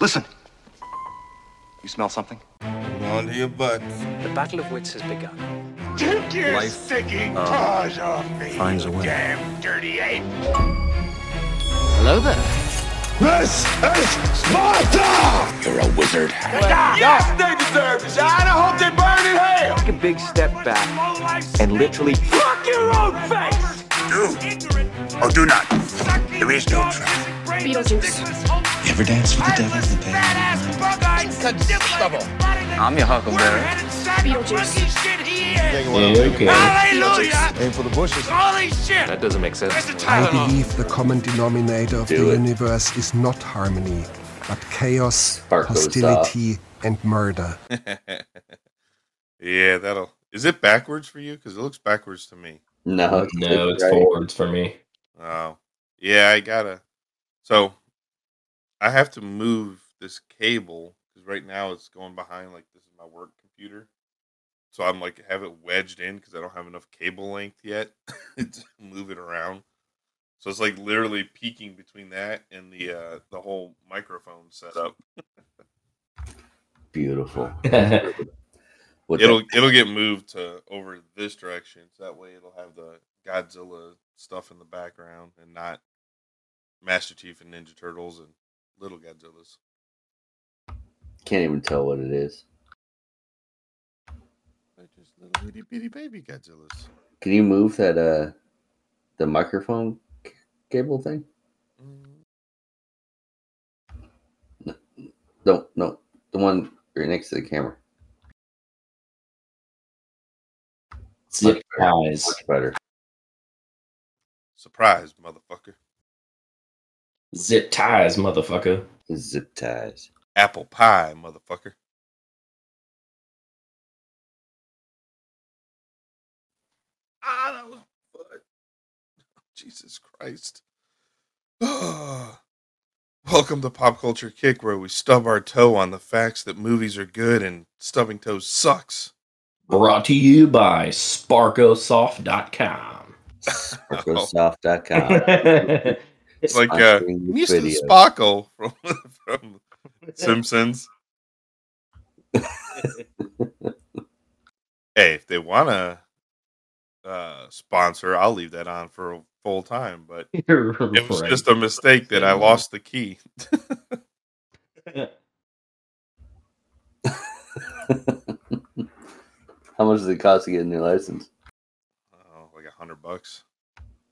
Listen. You smell something? Hold on to your butts. The Battle of Wits has begun. Take your Life, stinking uh, paws off me, finds a way. damn dirty ape! Hello there. This is Sparta! You're a wizard. Yes, they deserve it. and I hope they burn in hell! Take a big step back and literally Fuck your own face! Do or do not. There is no try. Beetlejuice. You ever dance with the devil in the bed? I'm your huckleberry. Beetlejuice. Yeah, okay. Hallelujah! Aim for the bushes. Holy shit! That doesn't make sense. I believe the common denominator of Do the it. universe is not harmony, but chaos, Spark hostility, and murder. yeah, that'll. Is it backwards for you? Because it looks backwards to me. No, no, it's right. forwards for me. Oh, yeah, I gotta. So, I have to move this cable because right now it's going behind. Like this is my work computer, so I'm like have it wedged in because I don't have enough cable length yet to move it around. So it's like literally peeking between that and the uh the whole microphone setup. Beautiful. yeah, What It'll the- it'll get moved to over this direction, so that way it'll have the Godzilla stuff in the background and not Master Chief and Ninja Turtles and little Godzillas. can't even tell what it is. They're just little itty bitty baby Godzillas. Can you move that uh the microphone c- cable thing? Mm, No, no, the one right next to the camera. zip ties. Much better. Surprise, motherfucker! Zip ties, motherfucker. Zip ties. Apple pie, motherfucker! Ah, that was fun. Jesus Christ! Welcome to Pop Culture Kick, where we stub our toe on the facts that movies are good and stubbing toes sucks. Brought to you by SparkoSoft.com. Microsoft.com. It's like uh, Sponsoring this Mr. video. Sparkle from, from Simpsons. hey, if they want to uh, sponsor, I'll leave that on for a full time. But it was just a mistake that I lost the key. How much does it cost to get a new license? Oh, like a hundred bucks.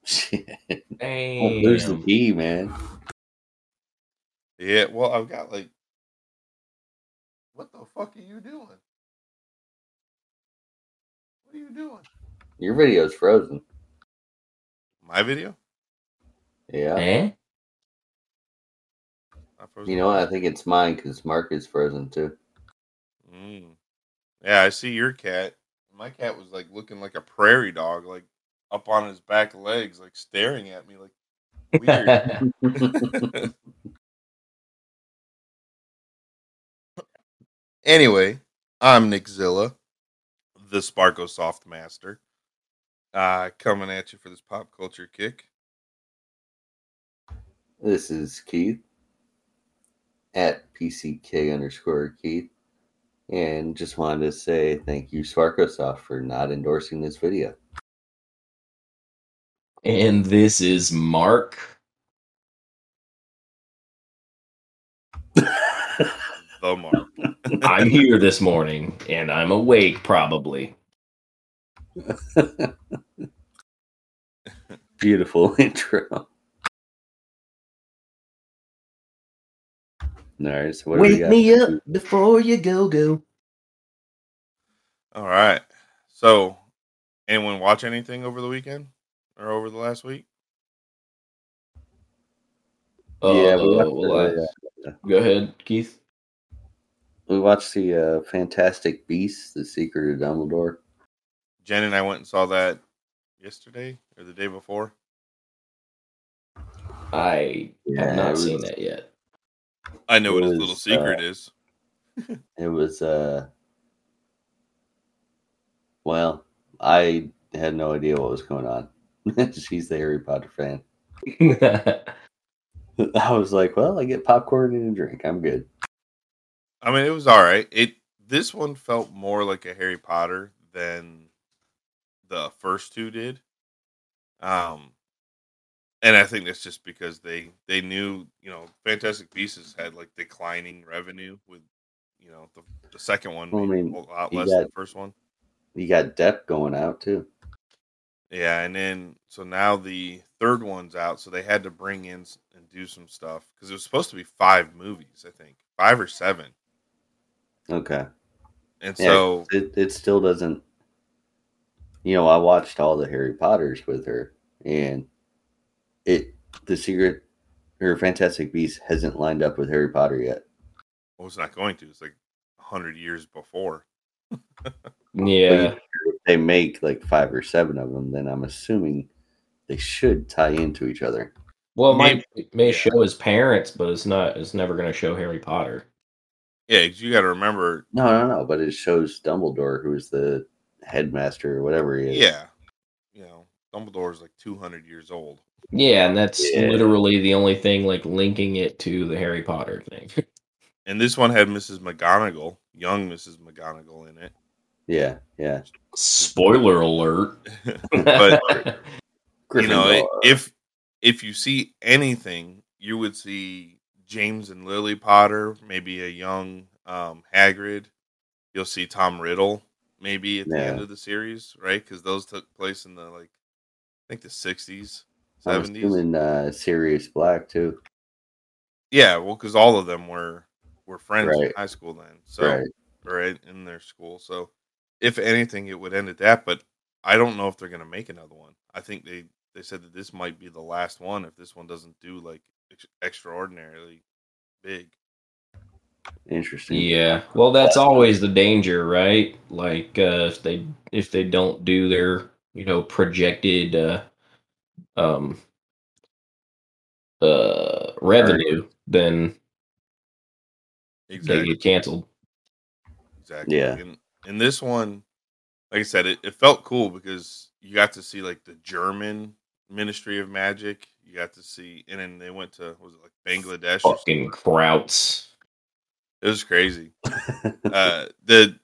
Shit. Oh, there's the Damn. key, man. Yeah, well, I've got like, what the fuck are you doing? What are you doing? Your video's frozen. My video? Yeah. Eh? You know what? I think it's mine because Mark is frozen too. Mm. Yeah, I see your cat. My cat was like looking like a prairie dog, like up on his back legs, like staring at me, like weird. anyway, I'm Nickzilla, the Sparko Soft Master, uh, coming at you for this pop culture kick. This is Keith at PCK underscore Keith. And just wanted to say thank you, Sparkosoft, for not endorsing this video. And this is Mark. The Mark. I'm here this morning and I'm awake probably. Beautiful intro. All right, so what do we Wake me up before you go go. All right. So, anyone watch anything over the weekend or over the last week? Yeah, we Uh, watched well, the, I- go ahead, Keith. We watched the uh, Fantastic Beasts: The Secret of Dumbledore. Jen and I went and saw that yesterday or the day before. I Yeah, have it not was- seen that yet. I know what It his little secret uh, is. It was uh well, I had no idea what was going on. She's the Harry Potter fan. I was like, well, I get popcorn and a drink. I'm good. I mean, it was all right. It this one felt more like a Harry Potter than the first two did. Um, and I think that's just because they they knew you know Fantastic Beasts had like declining revenue with you know the, the second one Well, I mean, a lot you less than the first one. You got Depp going out too. Yeah, and then so now the third one's out, so they had to bring in and do some stuff because it was supposed to be five movies, I think, five or seven, Okay. and Yeah, so it, it still doesn't. You know, I watched all the Harry Potters with her, and it the secret her Fantastic Beast hasn't lined up with Harry Potter yet. well, it's not going to. It's like hundred years before. Yeah. If they make like five or seven of them, then I'm assuming they should tie into each other. Well, it might it may yeah. show his parents, but it's not. It's never going to show Harry Potter. Yeah, 'cause you got to remember. No, no, no. But it shows Dumbledore, who's the headmaster or whatever he is. Yeah, you know, Dumbledore's like two hundred years old. Yeah, and that's Yeah. literally the only thing like linking it to the Harry Potter thing. And this one had Mrs. McGonagall, young Mrs. McGonagall in it. Yeah, yeah. Spoiler alert. But you know, if if you see anything, you would see James and Lily Potter, maybe a young um, Hagrid. You'll see Tom Riddle, maybe at the end of the series, right? Because those took place in the like, I think the sixties, I'm seventies. assuming uh, Sirius Black too. Yeah, well, because all of them were were friends in high school then, so Right. or in, in their school. So, if anything, it would end at that. But I don't know if they're going to make another one. I think they they said that this might be the last one if this one doesn't do like ex- extraordinarily big. Interesting. yeah. Well, that's always the danger, right? Like uh, if they if they don't do their you know projected uh, um uh revenue, then they Exactly. get canceled. Exactly. Yeah. And, and this one, like I said, it, it felt cool because you got to see like the German Ministry of Magic. You got to see, and then they went to was it like Bangladesh? Fucking Krauts. It was crazy. uh, the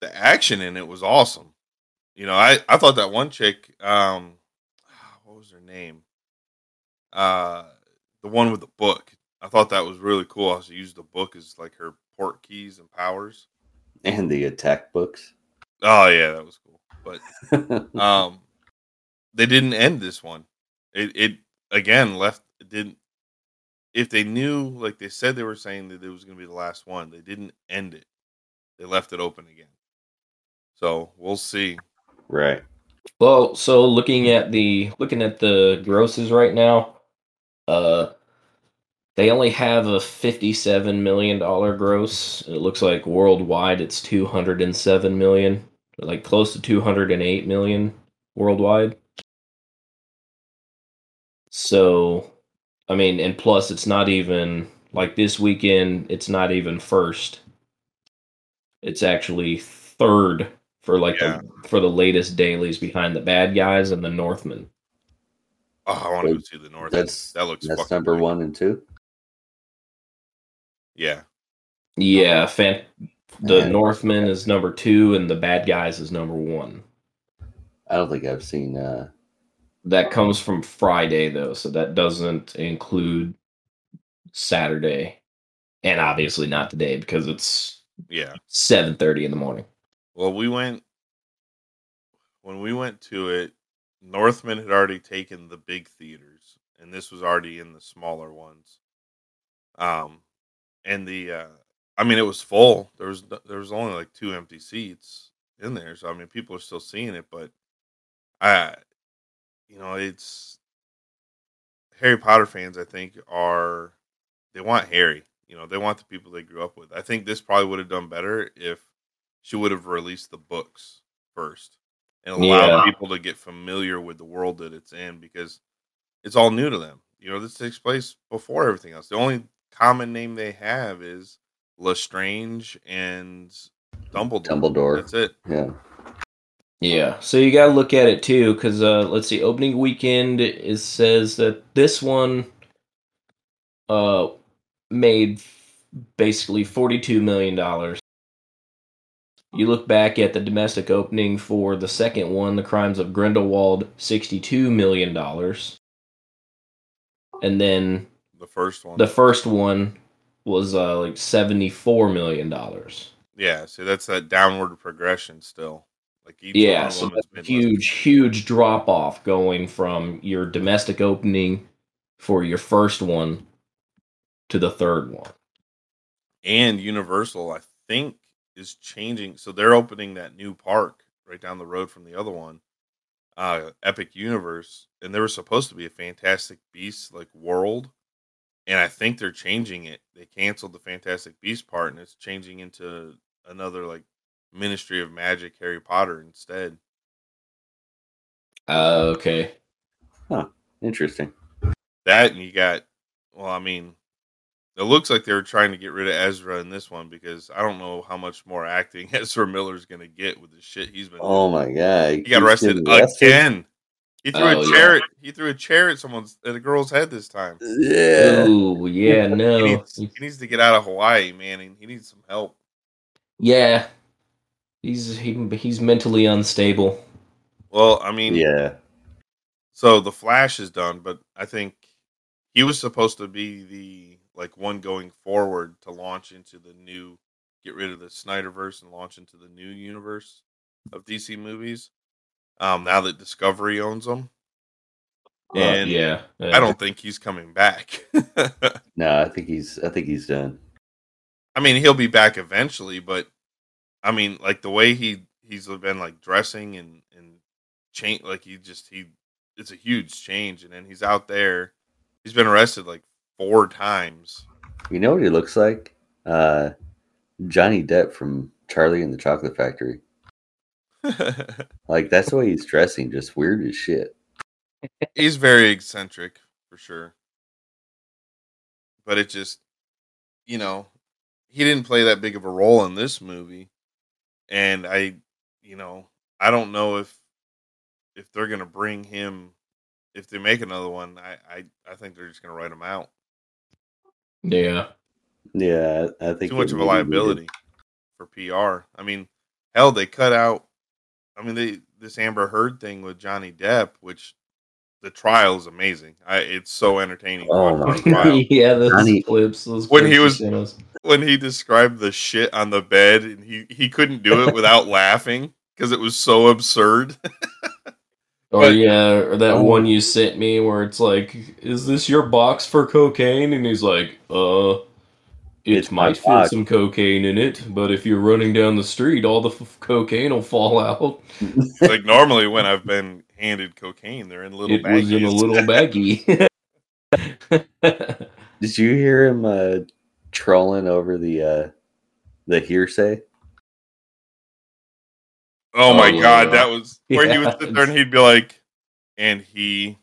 the action in it was awesome. You know, I I thought that one chick, um, what was her name? Uh, the one with the book. I thought that was really cool. How she used the book as like her port keys and powers. And the attack books. Oh yeah, that was cool. But um, they didn't end this one. It it again left. It didn't. If they knew, like they said, they were saying that it was going to be the last one. They didn't end it. They left it open again. So we'll see. right. Well, so looking at the looking at the grosses right now, uh they only have a fifty-seven million dollar gross. It looks like worldwide it's two hundred and seven million, like close to two hundred and eight million worldwide. So, I mean, and plus it's not even like this weekend. It's not even first. It's actually third for like Yeah. the for the latest dailies behind the bad guys and the Northman. Oh, I want to see the North. That's that looks that's fucking number great. one and two. Yeah, Yeah, fan- the Yeah. Northman is number two, and the bad guys is number one. I don't think I've seen. uh That comes from Friday though, so that doesn't include Saturday, and obviously not today because it's yeah. seven thirty in the morning. Well, we went when we went to it. Northman had already taken the big theaters, and this was already in the smaller ones. Um, and the uh, I mean, it was full. There was there was only like two empty seats in there, so I mean, people are still seeing it, but I, you know, it's Harry Potter fans. I think are they want Harry. You know, they want the people they grew up with. I think this probably would have done better if she would have released the books first and allowed Yeah. people to get familiar with the world that it's in because it's all new to them. You know, this takes place before everything else. The only common name they have is Lestrange and Dumbledore. Dumbledore. That's it. Yeah. Yeah, so you gotta look at it too, because uh, let's see, opening weekend it says that this one uh, made basically $42 million. You look back at the domestic opening for the second one, The Crimes of Grindelwald, $62 million. And then The first one. the first one was uh, like $74 million. yeah, see, that's that downward progression still. Like each Yeah, so that's a huge, huge drop off going from your domestic opening for your first one to the third one. and Universal, I think, is changing. So they're opening that new park right down the road from the other one, uh, Epic Universe, and there was supposed to be a Fantastic Beasts like world, and I think they're changing it. They canceled the Fantastic Beast part, and it's changing into another like Ministry of Magic Harry Potter instead. Uh, okay. Huh. Interesting. That and you got, well, I mean, it looks like they were trying to get rid of Ezra in this one because I don't know how much more acting Ezra Miller's going to get with the shit he's been. Oh my god. He got arrested again. He threw Oh, a chair. At, he threw a chair at someone's at a girl's head this time. Yeah. Ooh, yeah, He no. needs, he needs to get out of Hawaii, man. He needs some help. Yeah. He's he, he's mentally unstable. Well, I mean, Yeah. So the Flash is done, but I think he was supposed to be the like one going forward to launch into the new, get rid of the Snyderverse and launch into the new universe of DC movies. Um, now that Discovery owns them, Uh, And yeah. I don't think he's coming back. No, I think he's I think he's done. I mean, he'll be back eventually, but I mean, like the way he he's been like dressing and and change, like he just he, it's a huge change, and then he's out there. He's been arrested like four times. You know what he looks like? Uh Johnny Depp from Charlie and the Chocolate Factory. Like that's the way he's dressing, just weird as shit. he's very eccentric for sure, but it just, you know, he didn't play that big of a role in this movie, and I, you know, I don't know if if they're gonna bring him if they make another one. I I, I think they're just gonna write him out. Yeah. Yeah, I think Too much of a may be needed. liability for PR. I mean, hell, they cut out. I mean, they this Amber Heard thing with Johnny Depp, which the trial is amazing. I it's so entertaining. Oh my the trial. yeah, those Johnny- clips. Those When he was- sent us. when he described the shit on the bed and he he couldn't do it without laughing because it was so absurd. Or But- yeah, or that Oh. one you sent me where it's like, "Is this your box for cocaine?" And he's like, "Uh, it It's might fit some cocaine in it, but if you're running down the street, all the f- cocaine will fall out. like normally when I've been handed cocaine, they're in little it was in a little baggie." Did you hear him uh trolling over the uh the hearsay? oh my Oh, god, yeah. that was where he would sit there and he'd be like, and he.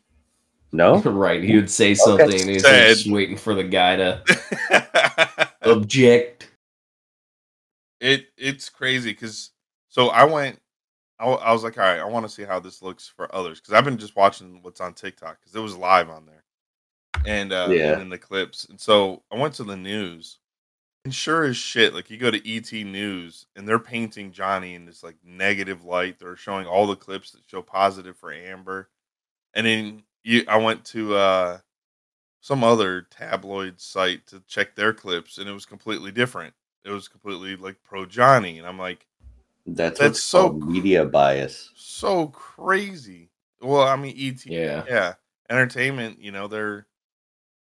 No? right, he would say something, and he's just waiting for the guy to object. it it's crazy because so I went, I, I was like, all right, I want to see how this looks for others because I've been just watching what's on TikTok because it was live on there, and uh, Yeah. and in the clips, and so I went to the news, and sure as shit, like you go to ET News and they're painting Johnny in this like negative light. They're showing all the clips that show positive for Amber, and then you, I went to uh some other tabloid site to check their clips, and it was completely different. It was completely like pro Johnny, and I'm like, That's, That's so media bias. so crazy. Well, I mean, ET, Yeah. yeah, entertainment. You know, they're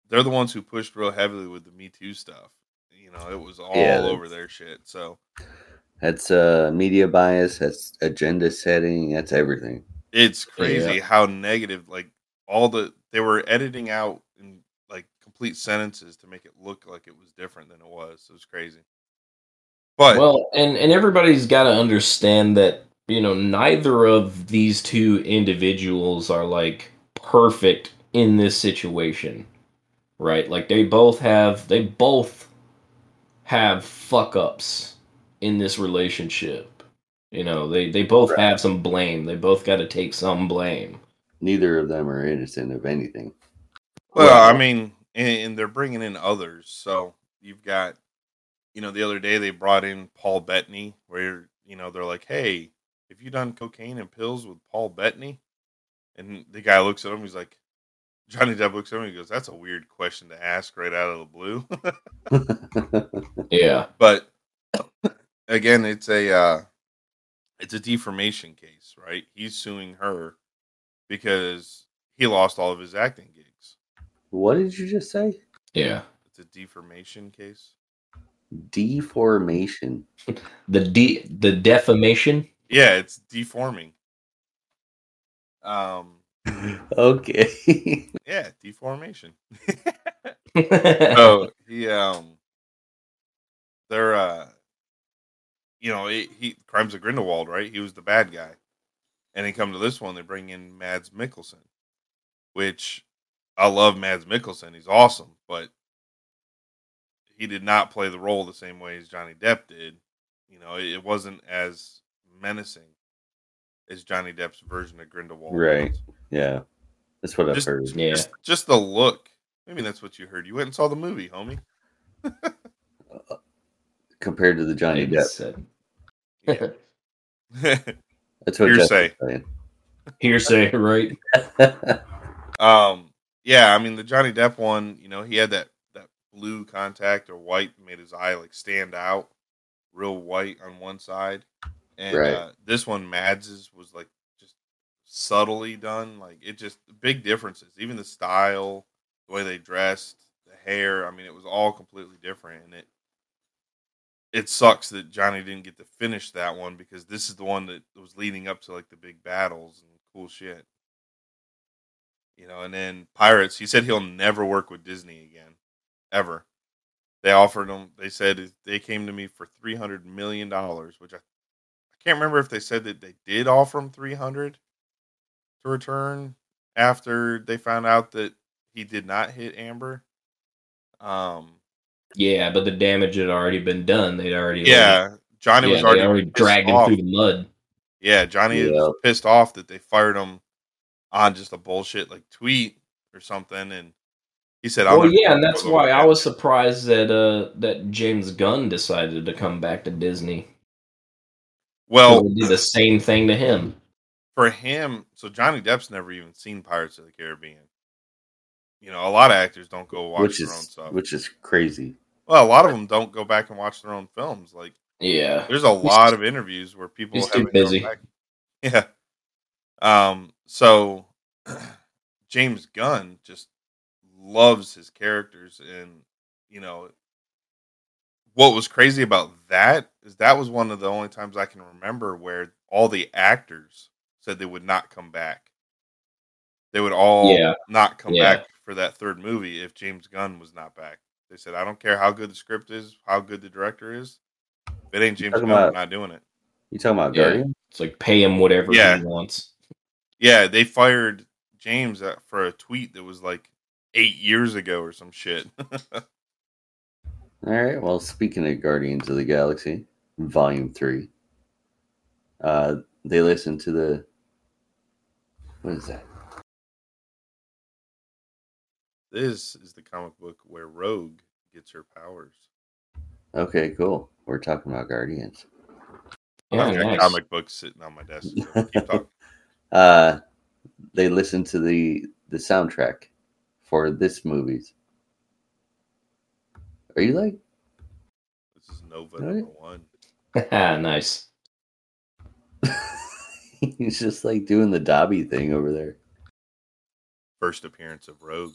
they're the ones who pushed real heavily with the Me Too stuff. You know, it was all Yeah, over their shit. So That's uh media bias, that's agenda setting, that's everything. it's crazy Yeah. how negative. Like all the they were editing out complete sentences to make it look like it was different than it was. It was crazy. But Well, and and everybody's got to understand that you know neither of these two individuals are like perfect in this situation, right? Like they both have they both have fuck ups in this relationship. You know, they they both Right. have some blame. They both got to take some blame. Neither of them are innocent of anything. Well, I mean, and, and they're bringing in others. So you've got, you know, the other day they brought in Paul Bettany, where you know they're like, "Hey, have you done cocaine and pills with Paul Bettany?" And the guy looks at him. He's like, Johnny Depp looks at him. He goes, "That's a weird question to ask right out of the blue." Yeah. but again, it's a uh, it's a defamation case, right? He's suing her because he lost all of his acting gigs. What did you just say? Yeah. It's a deformation case. Deformation. The de- the defamation. Yeah, it's deforming. Um, Okay. yeah, deformation. yeah. so he um, they're uh, you know, he, he Crimes of Grindelwald, right? He was the bad guy, and they come to this one. They bring in Mads Mikkelsen, which I love. Mads Mikkelsen, he's awesome, but he did not play the role the same way as Johnny Depp did. You know, it, it wasn't as menacing as Johnny Depp's version of Grindelwald. Right. was. yeah. That's what I've Just- heard. Yeah. Just, just the look. Maybe that's what you heard. You went and saw the movie, homie. Compared to the Johnny Depp. Said. Yeah. That's what Hearsay. Jeff was saying. Hearsay, right? Um, yeah, I mean the Johnny Depp one, you know, he had that that blue contact or white made his eye like stand out, real white on one side, and Right. uh, this one Mads's was like just subtly done, like it just big differences. Even the style, the way they dressed, the hair. I mean, it was all completely different, and it it sucks that Johnny didn't get to finish that one because this is the one that was leading up to like the big battles and cool shit. You know, and then Pirates, he said he'll never work with Disney again. Ever. They offered him they said they came to me for three hundred million dollars, which I I can't remember if they said that they did offer him three hundred to return after they found out that he did not hit Amber. Um Yeah, but the damage had already been done. They'd already yeah, Johnny yeah, was already, already pissed dragged him off. through the mud. Yeah, Johnny Yeah. was pissed off that they fired him on just a bullshit like tweet or something, and he said, "I'll Well, yeah, and that's why I was surprised that uh that James Gunn decided to come back to Disney. Well, they did the same thing to him. for him, so Johnny Depp's never even seen Pirates of the Caribbean. You know, a lot of actors don't go watch which their own is stuff. which is crazy. well, a lot of them don't go back and watch their own films. Like, Yeah, there's a lot of interviews where people he's too haven't busy. back- Yeah. Um. So James Gunn just loves his characters, and you know what was crazy about that is that was one of the only times I can remember where all the actors said they would not come back. They would all Yeah. not come Yeah. back for that third movie if James Gunn was not back. They said, "I don't care how good the script is, how good the director is. If it ain't James Talking Gunn, we're about- not doing it." You talking about Yeah. Guardian? It's like pay him whatever Yeah. he wants. Yeah, they fired James uh, for a tweet that was like eight years ago or some shit. All right. Well, speaking of Guardians of the Galaxy, Volume Three, uh, they listened to the what is that? this is the comic book where Rogue gets her powers. Okay, cool. We're talking about Guardians. Yeah, I've got nice. comic books sitting on my desk. so keep talking. Uh, they listened to the the soundtrack for this movies. Are you like? This is Nova Right. number one. Ah nice. He's just like doing the Dobby thing over there. First appearance of Rogue.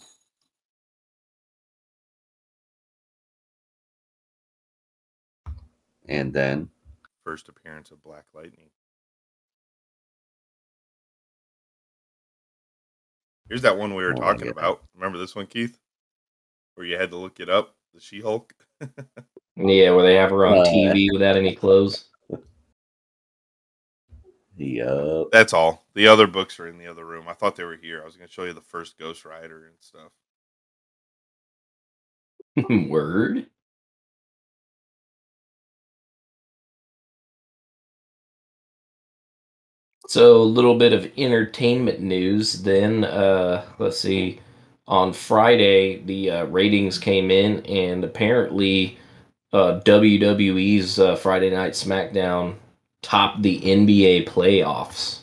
And then First appearance of Black Lightning. Here's that one we were Oh talking about. Remember this one, Keith? Where you had to look it up, the She Hulk. Yeah, where they have her on Uh, TV without any clothes. Yup. That's all. The other books are in the other room. I thought they were here. I was going to show you the first Ghost Rider and stuff. Word. So a little bit of entertainment news then. Uh let's see. on Friday, the uh, ratings came in, and apparently, uh, WWE's uh, Friday Night SmackDown topped the NBA playoffs.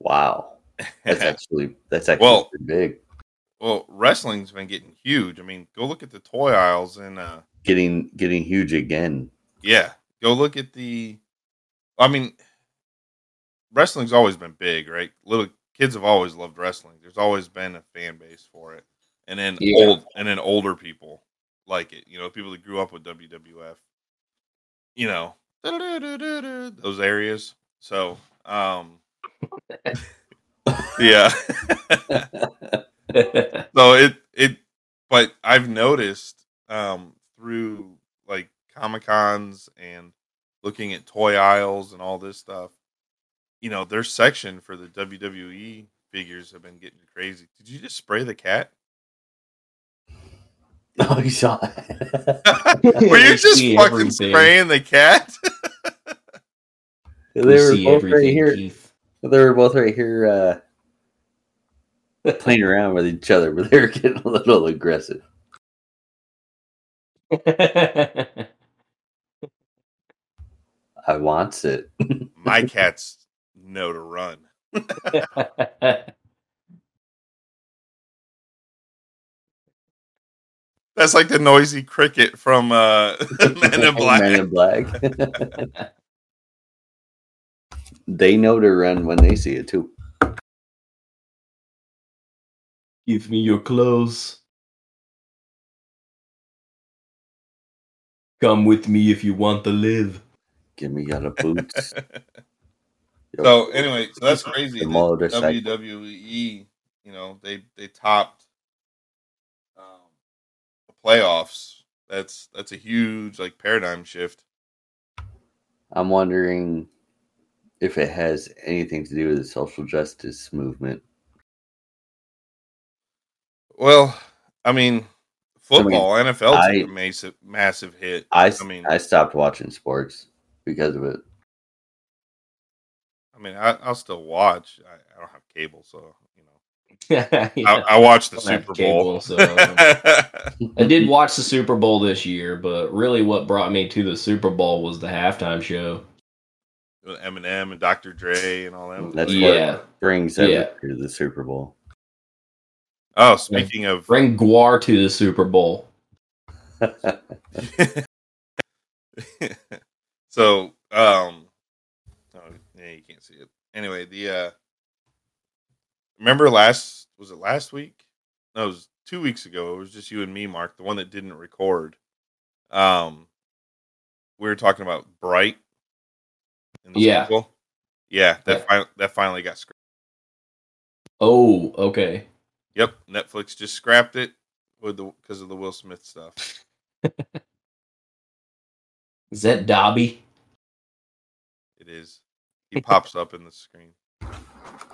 Wow. That's actually that's actually Well- pretty big. well, wrestling's been getting huge. I mean, go look at the toy aisles and uh Getting getting huge again. yeah, go look at the I mean wrestling's always been big, right? Little kids have always loved wrestling. There's always been a fan base for it. And then Yeah. old and then older people like it. You know, people that grew up with WWF. You know, those areas. So, um yeah. so it it but I've noticed um through like Comic Cons and looking at toy aisles and all this stuff, you know, their section for the WWE figures have been getting crazy. Did you just spray the cat? Oh, you saw it. Were you just fucking everything. spraying the cat? they were both right here. Keith. They were both right here uh, playing around with each other, but they were getting a little aggressive. I wants it. My cats know to run. That's like the noisy cricket from uh, Men in Black. Men in Black. they know to run when they see it too. Give me your clothes. Come with me if you want to live. Give me out of boots. So anyway, so that's crazy. That. WWE, you know, they they topped um, the playoffs. That's that's a huge like paradigm shift. I'm wondering if it has anything to do with the social justice movement. Well, I mean, football, NFL I- took a massive massive hit. I, I mean, I stopped watching sports because of it. I mean, I, I'll still watch. I, I don't have cable, so you know, Yeah. I, I watch the Don't Super cable, Bowl. so- I did watch the Super Bowl this year, but really what brought me to the Super Bowl was the halftime show. With Eminem and Dr. Dre and all that. That's Yeah. what brings Yeah. to the Super Bowl. Oh, speaking of Bring Guar to the Super Bowl. so um oh, yeah you can't see it anyway the uh remember last was it last week no it was two weeks ago it was just you and me mark the one that didn't record um we were talking about bright in the Yeah. sequel. yeah that Yeah. that finally got scrapped Oh, okay. yep netflix just scrapped it with the because of the will smith stuff Is that Dobby? it is he pops up in the screen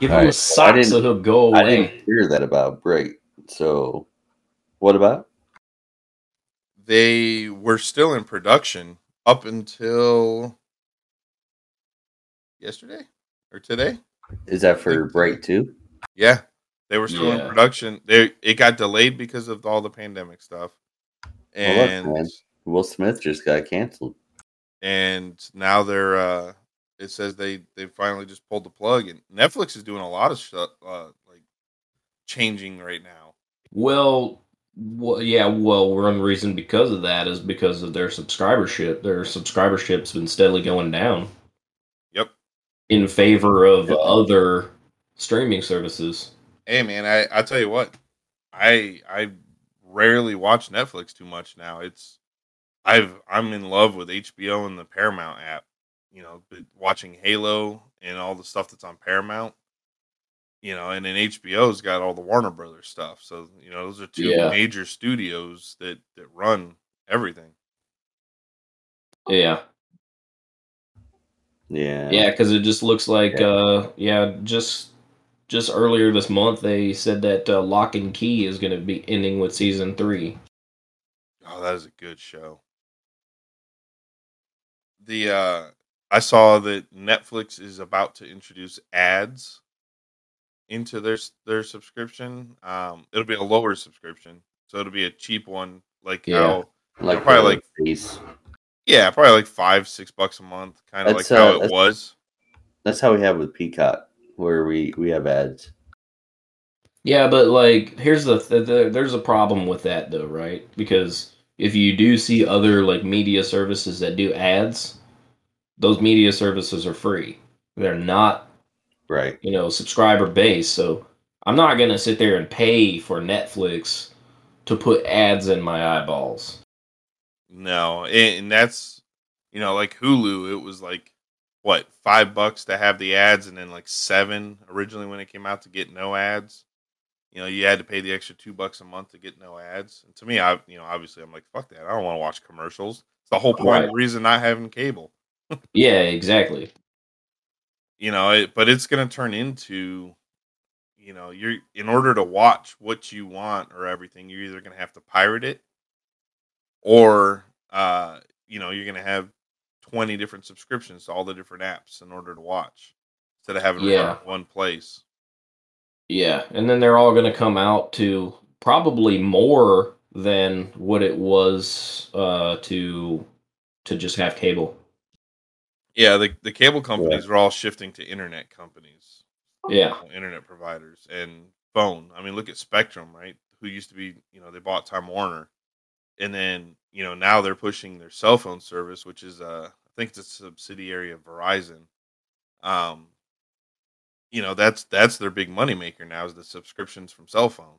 Give All him a right, sock so he'll go I away. didn't hear that about Bright. So, what about? they were still in production up until yesterday or today. Is that for Think- Bright too? Yeah, they were still in production. They it got delayed because of all the pandemic stuff, Well, look, and man. Will Smith just got canceled. And now they're. uh It says they they finally just pulled the plug, and Netflix is doing a lot of stuff uh, like changing right now. Well, well, yeah. Well, one reason because of that is because of their subscribership. Their subscribership's been steadily going down Yep. in favor of Yeah. other streaming services. Hey man, I I tell you what, I I rarely watch Netflix too much now. It's I've I'm in love with HBO and the Paramount app. You know, watching Halo and all the stuff that's on Paramount. You know, and then HBO's got all the Warner Brothers stuff. So you know, those are two Yeah. major studios that that run everything. Yeah, Yeah. yeah, because it just looks like, Yeah. uh, yeah, just just earlier this month they said that uh, Locke and Key is going to be ending with season three. Oh, that is a good show. The uh I saw that Netflix is about to introduce ads into their their subscription. Um, it'll be a lower subscription, so it'll be a cheap one, like Yeah. how Like probably like- face. yeah, probably like five six bucks a month, kind of like That's, how uh, it that's- was. That's how we have with Peacock, where we we have ads. Yeah, but like, here's the, th- the there's a problem with that though, right? Because if you do see other like media services that do ads, those media services are free. They're not, Right. you know, subscriber based. So I'm not gonna sit there and pay for Netflix to put ads in my eyeballs. No, and, and that's you know like Hulu. It was like what five bucks to have the ads, and then like seven originally when it came out to get no ads. You know, you had to pay the extra two bucks a month to get no ads. And to me, I you know obviously I'm like fuck that. I don't want to watch commercials. It's the whole point, Right. of the reason not having cable. Yeah, exactly. You know, it, but it's gonna turn into you know you're in order to watch what you want or everything you're either going to have to pirate it or uh you know you're going to have 20 different subscriptions to all the different apps in order to watch instead of having Yeah. one place Yeah, and then they're all going to come out to probably more than what it was uh, to to just have cable. yeah the, the cable companies are all shifting to internet companies. Yeah, internet providers and phone. I mean look at spectrum right? Who used to be you know they bought time warner. And then you know now they're pushing their cell phone service which is uh i think it's a subsidiary of verizon. Um you know that's that's their big money maker now is the subscriptions from cell phone.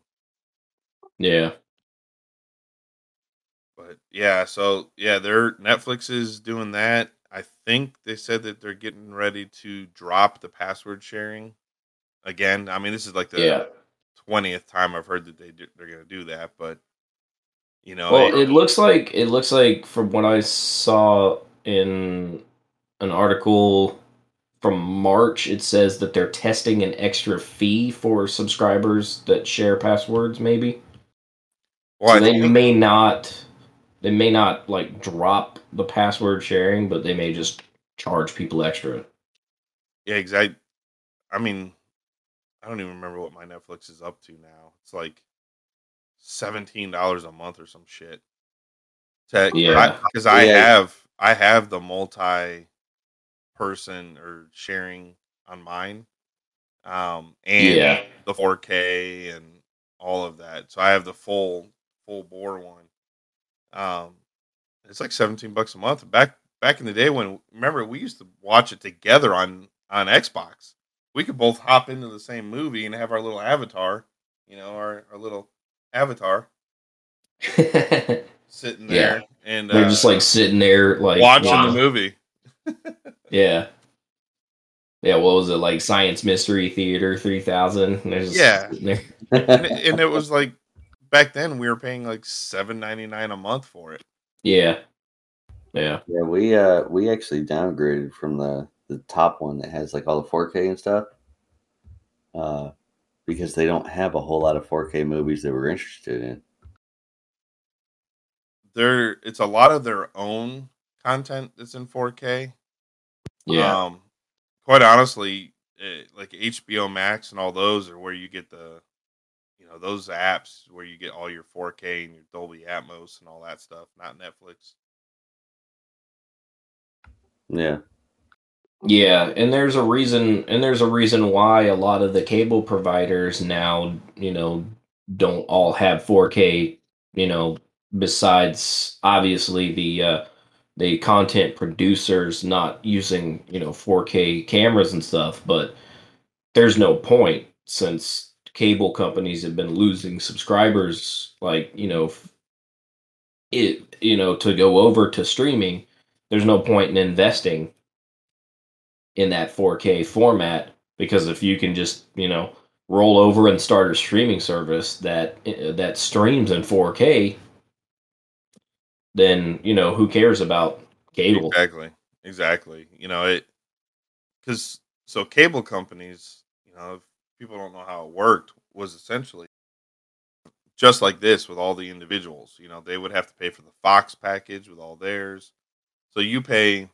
Yeah, but yeah so yeah their netflix is doing that. I think they said that they're getting ready to drop the password sharing again. I mean this is like the yeah. 20th time i've heard that they do, they're going to do that but you know Well, it- it looks like it looks like from what I saw in an article from March, it says that they're testing an extra fee for subscribers that share passwords. Maybe well, so they may not they may not like drop the password sharing, but they may just charge people extra. Yeah, exactly. I mean, I don't even remember what my Netflix is up to now. It's like seventeen dollars a month or some shit. To, Yeah. because I, Yeah. have I have the multi person or sharing on mine, um, and Yeah. the 4K and all of that. So I have the full full bore one. Um, it's like seventeen bucks a month. Back back in the day when remember we used to watch it together on on Xbox. We could both hop into the same movie and have our little avatar, you know, our, our little avatar sitting Yeah. there and uh, just like sitting there, like watching wow. the movie. Yeah. Yeah, what was it like Science Mystery Theater 3000? And Yeah. and, it, and it was like back then we were paying like seven ninety nine a month for it. Yeah. Yeah. Yeah, we uh we actually downgraded from the the top one that has like all the 4K and stuff. Uh because they don't have a whole lot of 4K movies that we're interested in. There, it's a lot of their own content that's in 4K. Yeah. Um, quite honestly, eh, like HBO Max and all those are where you get the, you know, those apps where you get all your 4K and your Dolby Atmos and all that stuff. Not Netflix. Yeah. Yeah, and there's a reason and there's a reason why a lot of the cable providers now, you know, don't all have 4K, you know, besides obviously the uh the content producers not using, you know, 4K cameras and stuff, but there's no point since cable companies have been losing subscribers like, you know, it you know, to go over to streaming, there's no point in investing in that 4K format because if you can just, you know, roll over and start a streaming service that uh, that streams in 4K, then, you know, who cares about cable? Exactly. Exactly. You know, it, because so cable companies, you know, if people don't know how it worked, was essentially just like this with all the individuals. You know, they would have to pay for the Fox package with all theirs. So you pay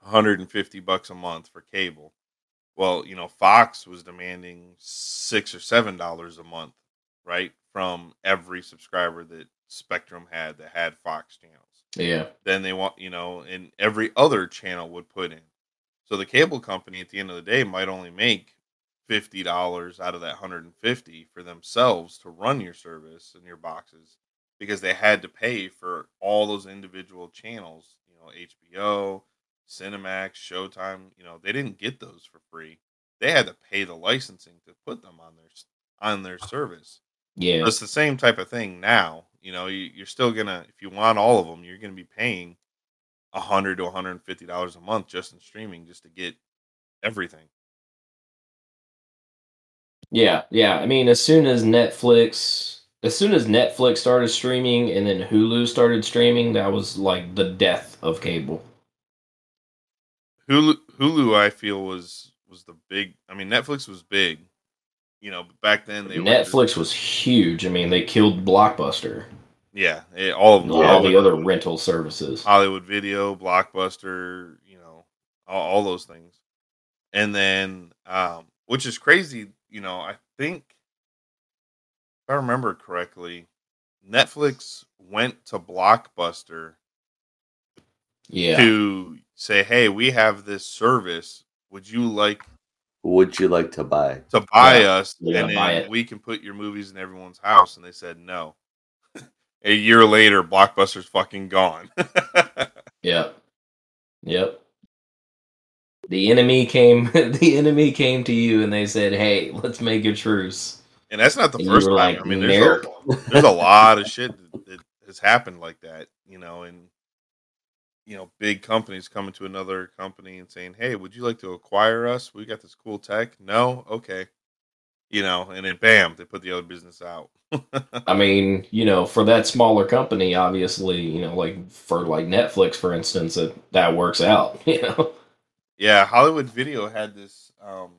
150 bucks a month for cable. Well, you know, Fox was demanding six or seven dollars a month, right, from every subscriber that Spectrum had that had Fox channels. Yeah. Then they want, you know, and every other channel would put in. So the cable company at the end of the day might only make fifty dollars out of that hundred and fifty for themselves to run your service and your boxes because they had to pay for all those individual channels, you know, HBO, Cinemax, Showtime, you know, they didn't get those for free. They had to pay the licensing to put them on their on their service. Yeah. It's the same type of thing now. You know, you, you're still gonna if you want all of them, you're gonna be paying a hundred to one hundred and fifty dollars a month just in streaming just to get everything. Yeah, yeah. I mean, as soon as Netflix, as soon as Netflix started streaming and then Hulu started streaming, that was like the death of cable. Hulu, Hulu, I feel was was the big. I mean, Netflix was big, you know. But back then, they were just- Netflix was huge. I mean, they killed Blockbuster. Yeah, it, all of them, all the other rental services. Hollywood Video, Blockbuster, you know, all, all those things. And then, um, which is crazy, you know, I think, if I remember correctly, Netflix went to Blockbuster Yeah. to say, hey, we have this service. Would you like Would you like to buy? to buy Yeah, us yeah, and then buy we can put your movies in everyone's house? And they said no. A year later, Blockbuster's fucking gone. Yep. Yep. The enemy came. The enemy came to you, and they said, "Hey, let's make a truce." And that's not the And first time. like, I mean, there's a, there's a lot of shit that, that has happened like that, you know, and you know, big companies coming to another company and saying, "Hey, would you like to acquire us? We got this cool tech." No, okay, you know, and then bam, they put the other business out. I mean, you know, for that smaller company, obviously, you know, like for like Netflix, for instance, that that works out. You know. yeah, Hollywood Video had this. um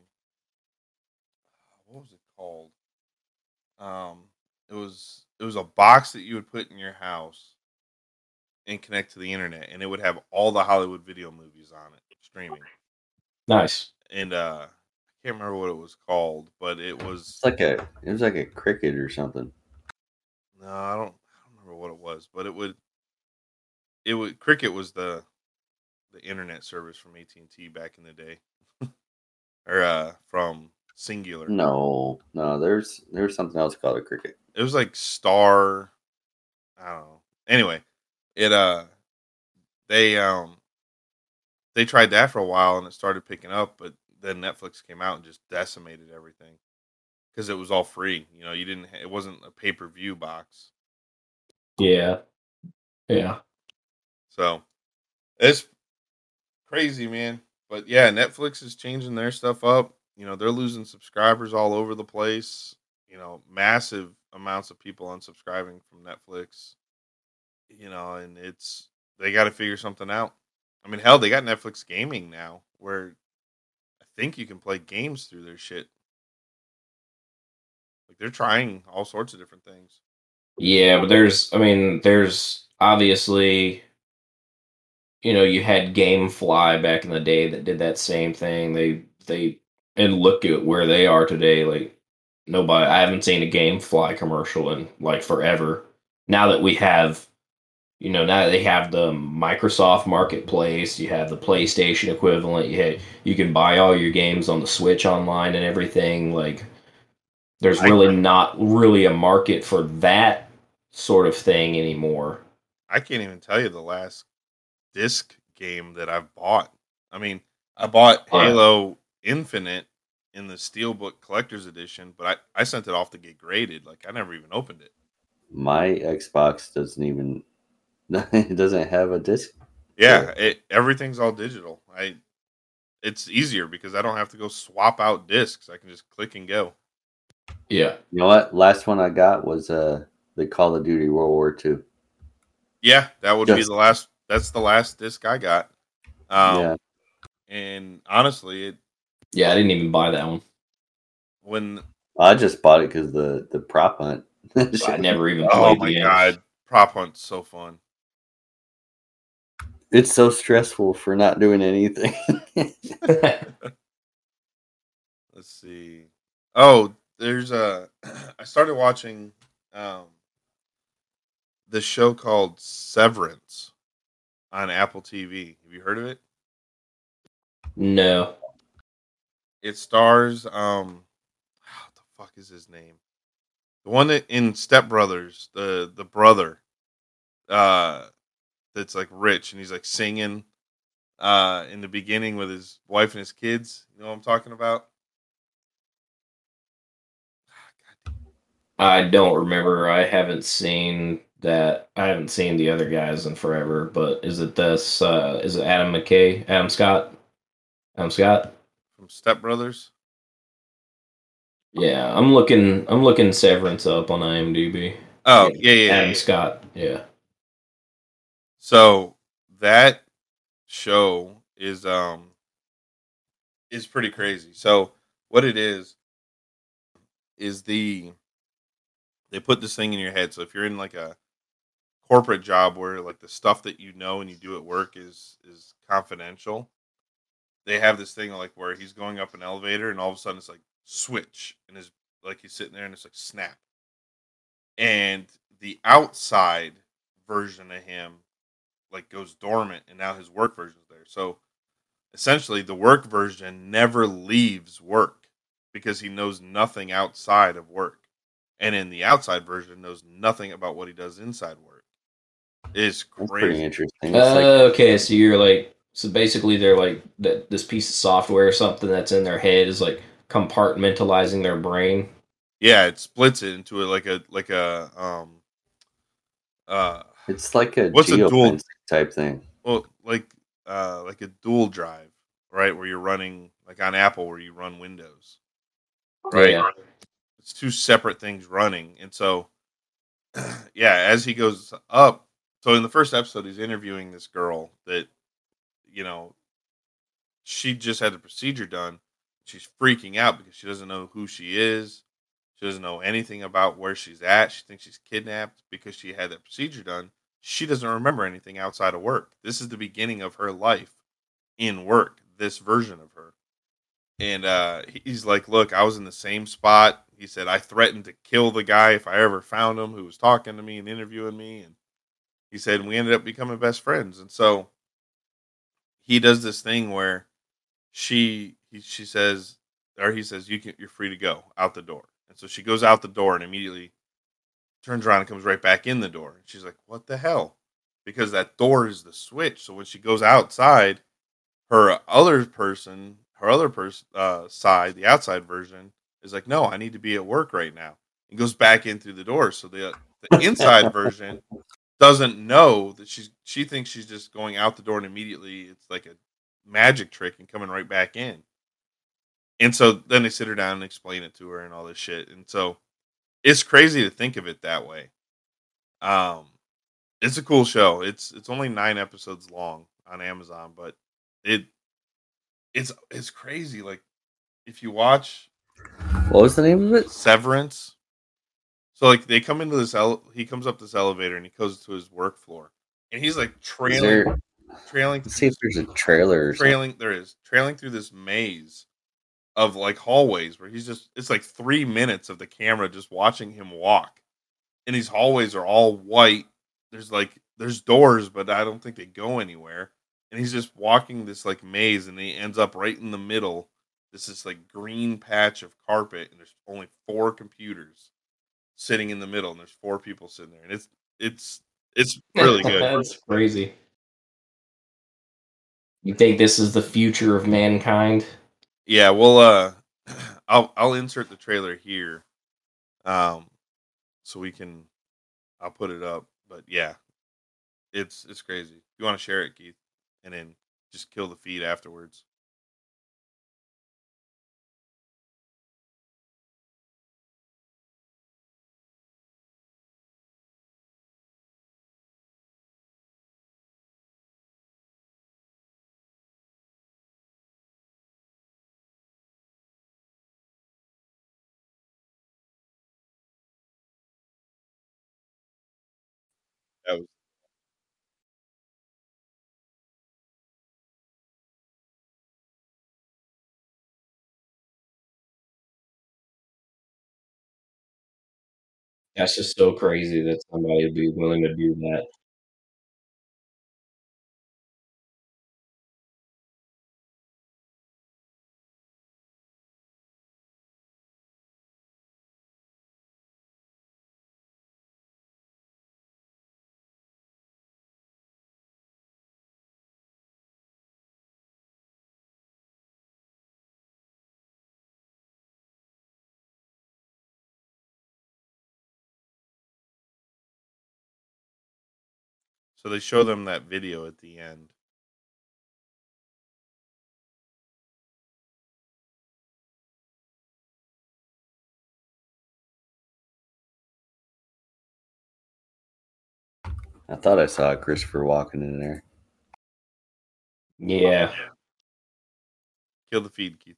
What was it called? Um, it was it was a box that you would put in your house and connect to the internet, and it would have all the Hollywood Video movies on it streaming. Nice. and uh can't remember what it was called, but it was It's like a it was like a cricket or something. no, I don't I don't remember what it was, but it would it would Cricket was the the internet service from AT and T back in the day, or uh from Cingular. No, no, there's there's something else called a cricket. It was like Star. I don't know. Anyway, it uh they um they tried that for a while and it started picking up, but then Netflix came out and just decimated everything because it was all free. You know, you didn't. It wasn't a pay per view box, Yeah. Yeah. so it's crazy, man. But yeah, Netflix is changing their stuff up. You know, they're losing subscribers all over the place. You know, massive amounts of people unsubscribing from Netflix. You know, and it's they got to figure something out. I mean, hell, they got Netflix gaming now, where think you can play games through their shit. Like they're trying all sorts of different things. Yeah, but there's, I mean, there's obviously, you know, you had GameFly back in the day that did that same thing. They, they, and look at where they are today. Like, nobody, I haven't seen a GameFly commercial in like forever. Now that we have, you know, now they have the Microsoft Marketplace, you have the PlayStation equivalent, you had, you can buy all your games on the Switch online and everything. Like, there's I- really not really a market for that sort of thing anymore. I can't even tell you the last disc game that I've bought. I mean, I bought Yeah. Halo Infinite in the Steelbook Collector's Edition, but I, I sent it off to get graded. Like I never even opened it. My Xbox doesn't even it doesn't have a disc. Yeah, it, everything's all digital. I it's easier because I don't have to go swap out discs. I can just click and go. Yeah. You know what? Last one I got was uh the Call of Duty World War II. Yeah, that would be the last. That's the last disc I got. Um, yeah. And honestly, it Yeah, I didn't even buy that one. when I just bought it because the the prop hunt. I never even oh played my the game. god, prop hunt's so fun. It's so stressful for not doing anything. Let's see. Oh, there's a. I started watching um, the show called Severance on Apple TV. Have you heard of it? No. It stars um, what the fuck is his name? The one that in Step Brothers, the the brother, uh, that's like rich and he's like singing, uh, in the beginning with his wife and his kids. You know what I'm talking about? I don't remember. I haven't seen that. I haven't seen the other guys in forever. But is it this? Uh, is it Adam McKay? Adam Scott? Adam Scott? From Step Brothers. Yeah, I'm looking. I'm looking Severance up on IMDb. Oh yeah, yeah, Adam yeah. Scott. Yeah. So that show is um is pretty crazy. So what it is is the they put this thing in your head. So if you're in like a corporate job where like the stuff that you know and you do at work is is confidential, they have this thing like where he's going up an elevator and all of a sudden it's like switch and his like he's sitting there and it's like snap. And the outside version of him like goes dormant and now his work version is there. So essentially the work version never leaves work because he knows nothing outside of work. And in the outside version knows nothing about what he does inside work. It's That's pretty crazy. interesting. Uh, like, okay, so you're like, so basically they're like that. This piece of software or something that's in their head is like compartmentalizing their brain. Yeah, it splits it into a, like a like a um uh it's like a What's a dual- geofence type thing. well like uh like a dual drive, right? Where you're running like on Apple where you run Windows. Right. Yeah. it's two separate things running and so yeah as he goes up so in the first episode he's interviewing this girl that you know she just had the procedure done she's freaking out because she doesn't know who she is she doesn't know anything about where she's at she thinks she's kidnapped because she had that procedure done she doesn't remember anything outside of work this is the beginning of her life in work this version of her and uh, he's like, "Look, I was in the same spot." He said, "I threatened to kill the guy if I ever found him who was talking to me and interviewing me." And he said, "We ended up becoming best friends." And so he does this thing where she he, she says, or he says, "You can, you're free to go out the door." And so she goes out the door and immediately turns around and comes right back in the door. And she's like, "What the hell?" Because that door is the switch. So when she goes outside, her other person her other person uh, side, the outside version, is like, no, I need to be at work right now, and goes back in through the door. So the the inside version doesn't know that she's she thinks she's just going out the door and immediately it's like a magic trick and coming right back in. And so then they sit her down and explain it to her and all this shit. And so it's crazy to think of it that way. Um, it's a cool show. It's it's only nine episodes long on Amazon, but it it's it's crazy. Like if you watch What was the name of it? Severance, so like they come into this ele- he comes up this elevator and he goes to his work floor and he's like trailing there, trailing let's see if there's a trailer or something. trailing there is trailing through this maze of like hallways where he's just it's like three minutes of the camera just watching him walk. And these hallways are all white. There's like there's doors but i don't think they go anywhere. And he's just walking this like maze and he ends up right in the middle. This is like green patch of carpet and there's only four computers sitting in the middle and there's four people sitting there and it's it's it's really good. That's crazy. You think this is the future of mankind? Yeah, well, uh, I'll I'll insert the trailer here, um, so we can, I'll put it up. But yeah, it's it's crazy. You want to share it, Keith, and then just kill the feed afterwards. that was That's just so crazy that somebody would be willing to do that. So they show them that video at the end. I thought I saw Christopher walking in there. Yeah. Kill the feed, Keith.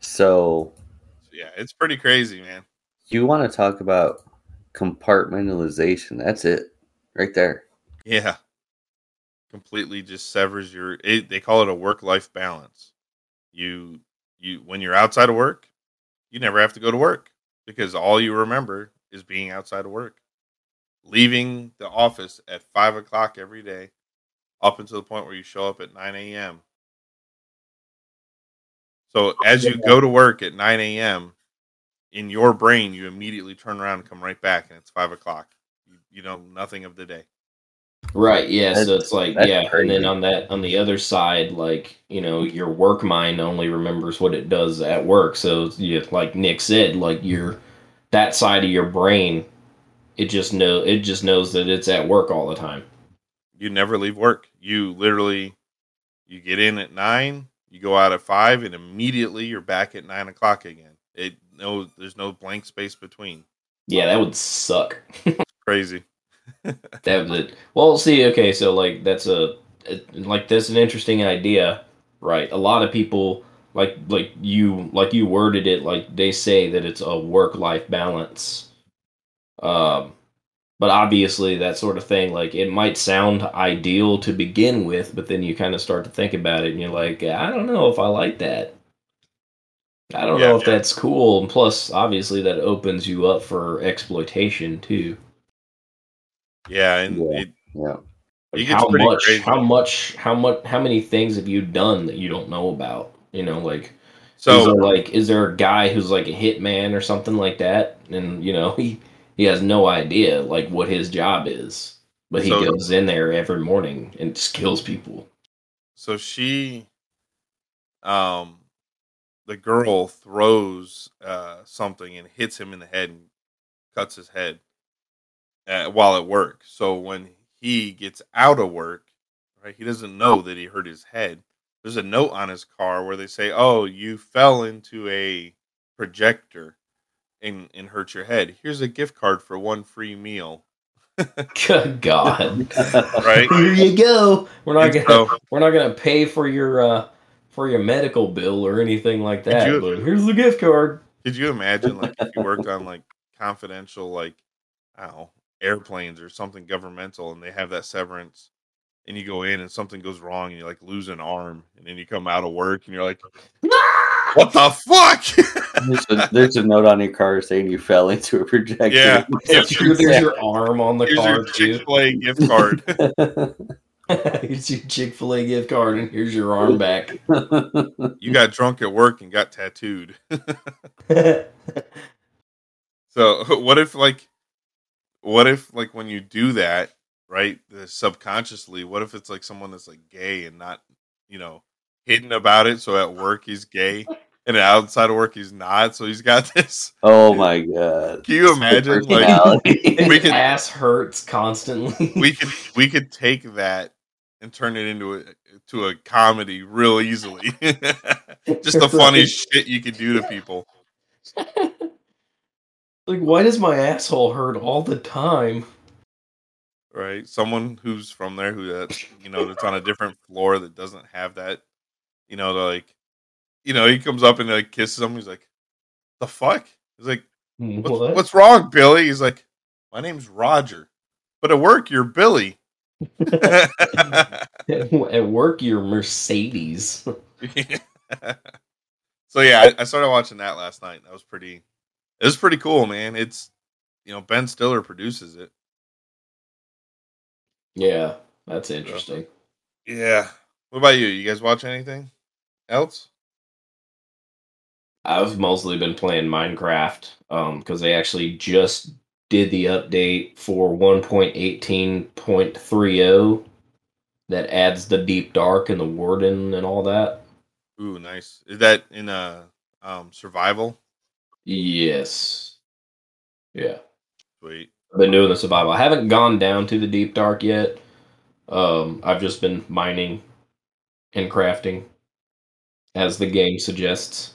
So So, yeah, it's pretty crazy, man. you want to talk about compartmentalization? That's it, right there. Yeah. Completely just severs your it, they call it a work life balance. You you when you're outside of work, you never have to go to work because all you remember is being outside of work. Leaving the office at five o'clock every day, up until the point where you show up at nine AM. So as you go to work at nine AM, in your brain you immediately turn around and come right back and it's five o'clock. You, you know nothing of the day. Right. Yeah. so it's like that's yeah, and then on that on the other side, like you know, your work mind only remembers what it does at work. So you, like Nick said, like your that side of your brain, it just know it just knows that it's at work all the time. you never leave work. You literally you get in at nine, you go out at five, and immediately you're back at nine o'clock again. It no there's no blank space between. Yeah, that would suck. Crazy. That was it. Well, see, okay, so like that's a like that's an interesting idea, right? A lot of people like like you like you worded it like they say that it's a work life balance. Um, but obviously that sort of thing like it might sound ideal to begin with, but then you kind of start to think about it and you're like, I don't know if I like that. I don't Yeah, know if yeah. that's cool. And plus, obviously, that opens you up for exploitation too. Yeah, and Yeah. it Yeah. Like how much crazy. how much how much how many things have you done that you don't know about you know like is so there like is there a guy who's like a hitman or something like that and you know he he has no idea like what his job is but he So- goes in there every morning and just kills people so she um the girl throws uh something and hits him in the head and cuts his head uh, while at work. So when he gets out of work right he doesn't know that he hurt his head. There's a note on his car where they say oh you fell into a projector and and hurt your head. Here's a gift card for one free meal. Good god. Right? Here you go. We're not And gonna so- we're not gonna pay for your uh for your medical bill or anything like that you- but here's the gift card Could you imagine like if you worked on like confidential like I don't know airplanes or something governmental and they have that severance and you go in and something goes wrong and you like lose an arm and then you come out of work and you're like what the fuck There's a, there's a note on your car saying you fell into a projector. Yeah. there's your, there's your arm on the here's car your too Chick-fil-A gift card here's your Chick Fil A gift card, and here's your arm back. you got drunk at work and got tattooed so what if like what if like when you do that right the subconsciously what if it's like someone that's like gay and not you know hidden about it so at work he's gay and outside of work he's not so he's got this oh my god. can you imagine like Personality. We His could- ass hurts constantly. we could we could take that and turn it into a to a comedy real easily just the funny shit you could do to people like, why does my asshole hurt all the time? right? Someone who's from there who that you know that's on a different floor that doesn't have that, you know, they're like, you know, he comes up and like kisses him. He's like, "The fuck?" He's like, mm, what's, What? "What's wrong, Billy?" He's like, "My name's Roger, but at work you're Billy." At work, you're Mercedes. so so yeah, I, I started watching that last night. That was pretty. It was pretty cool, man. It's you know Ben Stiller produces it. Yeah, that's interesting. Yeah. What about you? You guys watch anything else? I've mostly been playing Minecraft um because they actually just did the update for 1.18.30 that adds the deep dark and the warden and all that. Ooh, nice. Is that in uh um survival? Yes. Yeah. Sweet. I've been doing the survival. I haven't gone down to the deep dark yet. Um, I've just been mining and crafting, as the game suggests.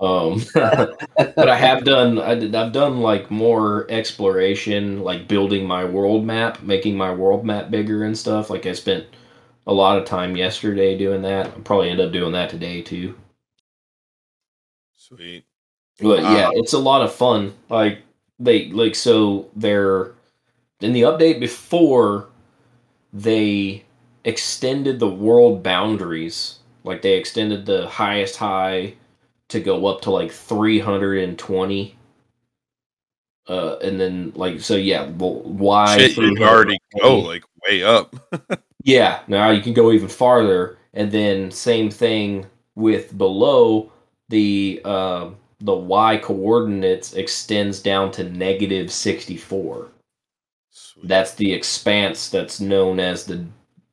Um, but I have done. I did, I've done like more exploration, like building my world map, making my world map bigger and stuff. Like I spent a lot of time yesterday doing that. I'll probably end up doing that today too. Sweet. But Wow. yeah, it's a lot of fun. Like they like so they're in the update before they extended the world boundaries. Like they extended the highest high to go up to like 320. Uh, and then like so yeah, well, why Shit, you can already go like way up. yeah, now you can go even farther, and then same thing with below the uh, the y coordinates extends down to negative sixty four. Sweet. That's the expanse that's known as the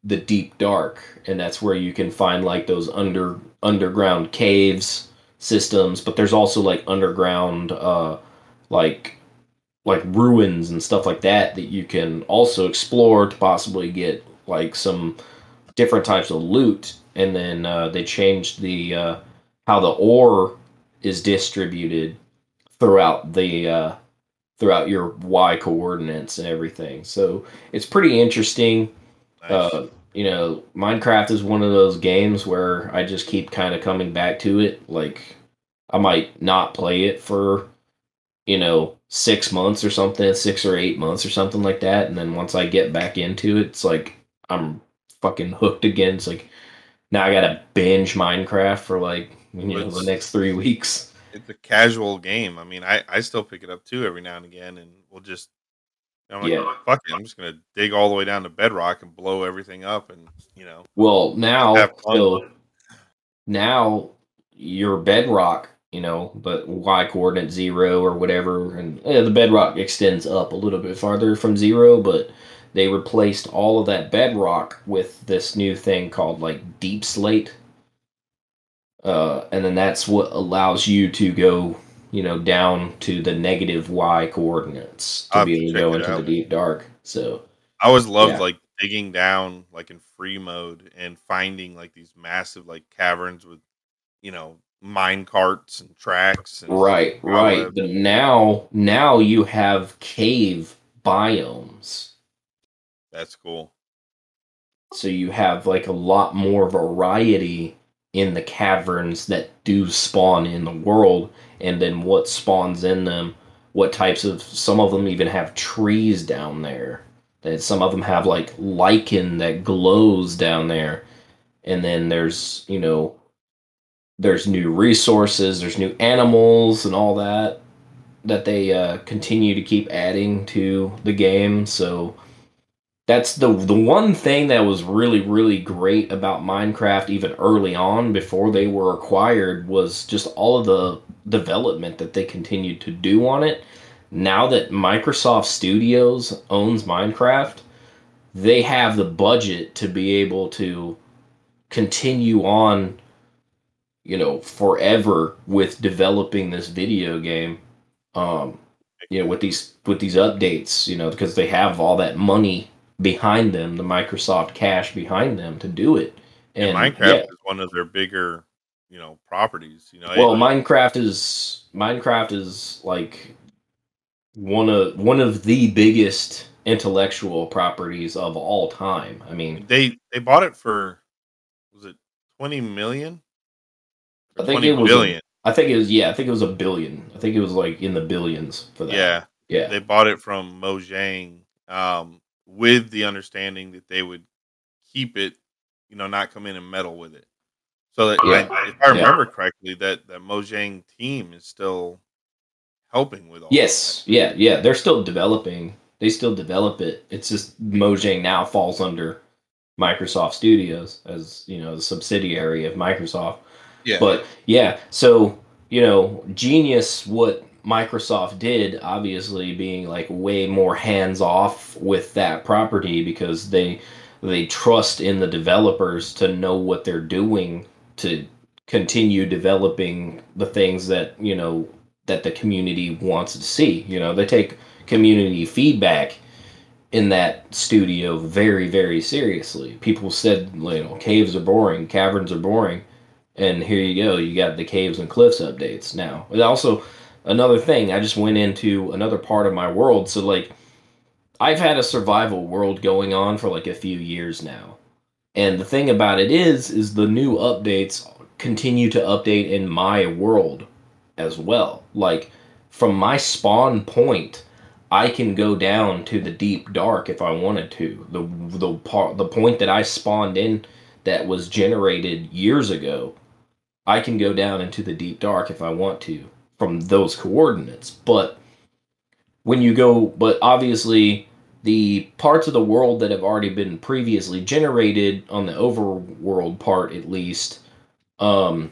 the deep dark, and that's where you can find like those under underground caves systems. But there's also like underground uh, like like ruins and stuff like that that you can also explore to possibly get like some different types of loot and then uh, they changed the uh, how the ore is distributed throughout the uh, throughout your y coordinates and everything so it's pretty interesting Nice. uh, you know, Minecraft is one of those games where I just keep kind of coming back to it. Like, I might not play it for, you know, six months or something, six or eight months or something like that. And then once I get back into it, it's like I'm fucking hooked again. It's like now I gotta binge Minecraft for like, you know, the next three weeks. it's a casual game. I mean, I, I still pick it up too every now and again, and we'll just. I'm like, Yeah. fuck it. I'm just gonna dig all the way down to bedrock and blow everything up, and you know, Well, now, so now your bedrock, you know, but y coordinate zero or whatever, and eh, the bedrock extends up a little bit farther from zero, but they replaced all of that bedrock with this new thing called like deep slate. Uh, and then that's what allows you to go, you know, down to the negative y coordinates to I'll be able to go into the deep dark. So I always loved Yeah. like digging down like in free mode and finding like these massive like caverns with, you know, mine carts and tracks. And Right, right. But now, now you have cave biomes, That's cool. so you have like a lot more variety in the caverns that do spawn in the world, and then what spawns in them. What types of? Some of them even have trees down there. That some of them have like lichen that glows down there, and then there's you know there's new resources, there's new animals and all that that they uh, continue to keep adding to the game. So that's the the one thing that was really really great about Minecraft even early on before they were acquired was just all of the development that they continued to do on it. Now that Microsoft Studios owns Minecraft, they have the budget to be able to continue on you know forever with developing this video game um you know with these with these updates you know because they have all that money behind them the microsoft cash behind them to do it. And, and Minecraft yeah, is one of their bigger, you know, properties. You know, well minecraft is minecraft is like one of one of the biggest intellectual properties of all time. I mean they they bought it for was it twenty million? I think 20 it was a- billion. i think it was yeah i think it was a billion. I think it was like in the billions for that. Yeah, yeah. They bought it from Mojang. Um, with the understanding that they would keep it, you know, not come in and meddle with it. So that, Yeah. I, if I Yeah. remember correctly, that that Mojang team is still helping with all. Yes, yeah, yeah. They're still developing. They still develop it. It's just Mojang now falls under Microsoft Studios as you know the subsidiary of Microsoft. Yeah. But yeah, so you know, genius what Microsoft did, obviously being like way more hands off with that property because they they trust in the developers to know what they're doing to continue developing the things that you know that the community wants to see. You know, they take community feedback in that studio very, very seriously. People said, you know, caves are boring, caverns are boring, and here you go, you got the caves and cliffs updates now. And also, another thing, I just went into another part of my world, so like, I've had a survival world going on for like a few years now. And the thing about it is, is the new updates continue to update in my world as well. Like from my spawn point, I can go down to the deep dark if I wanted to. The the part the point that I spawned in that was generated years ago, I can go down into the deep dark if I want to from those coordinates. But when you go but obviously the parts of the world that have already been previously generated on the overworld part at least um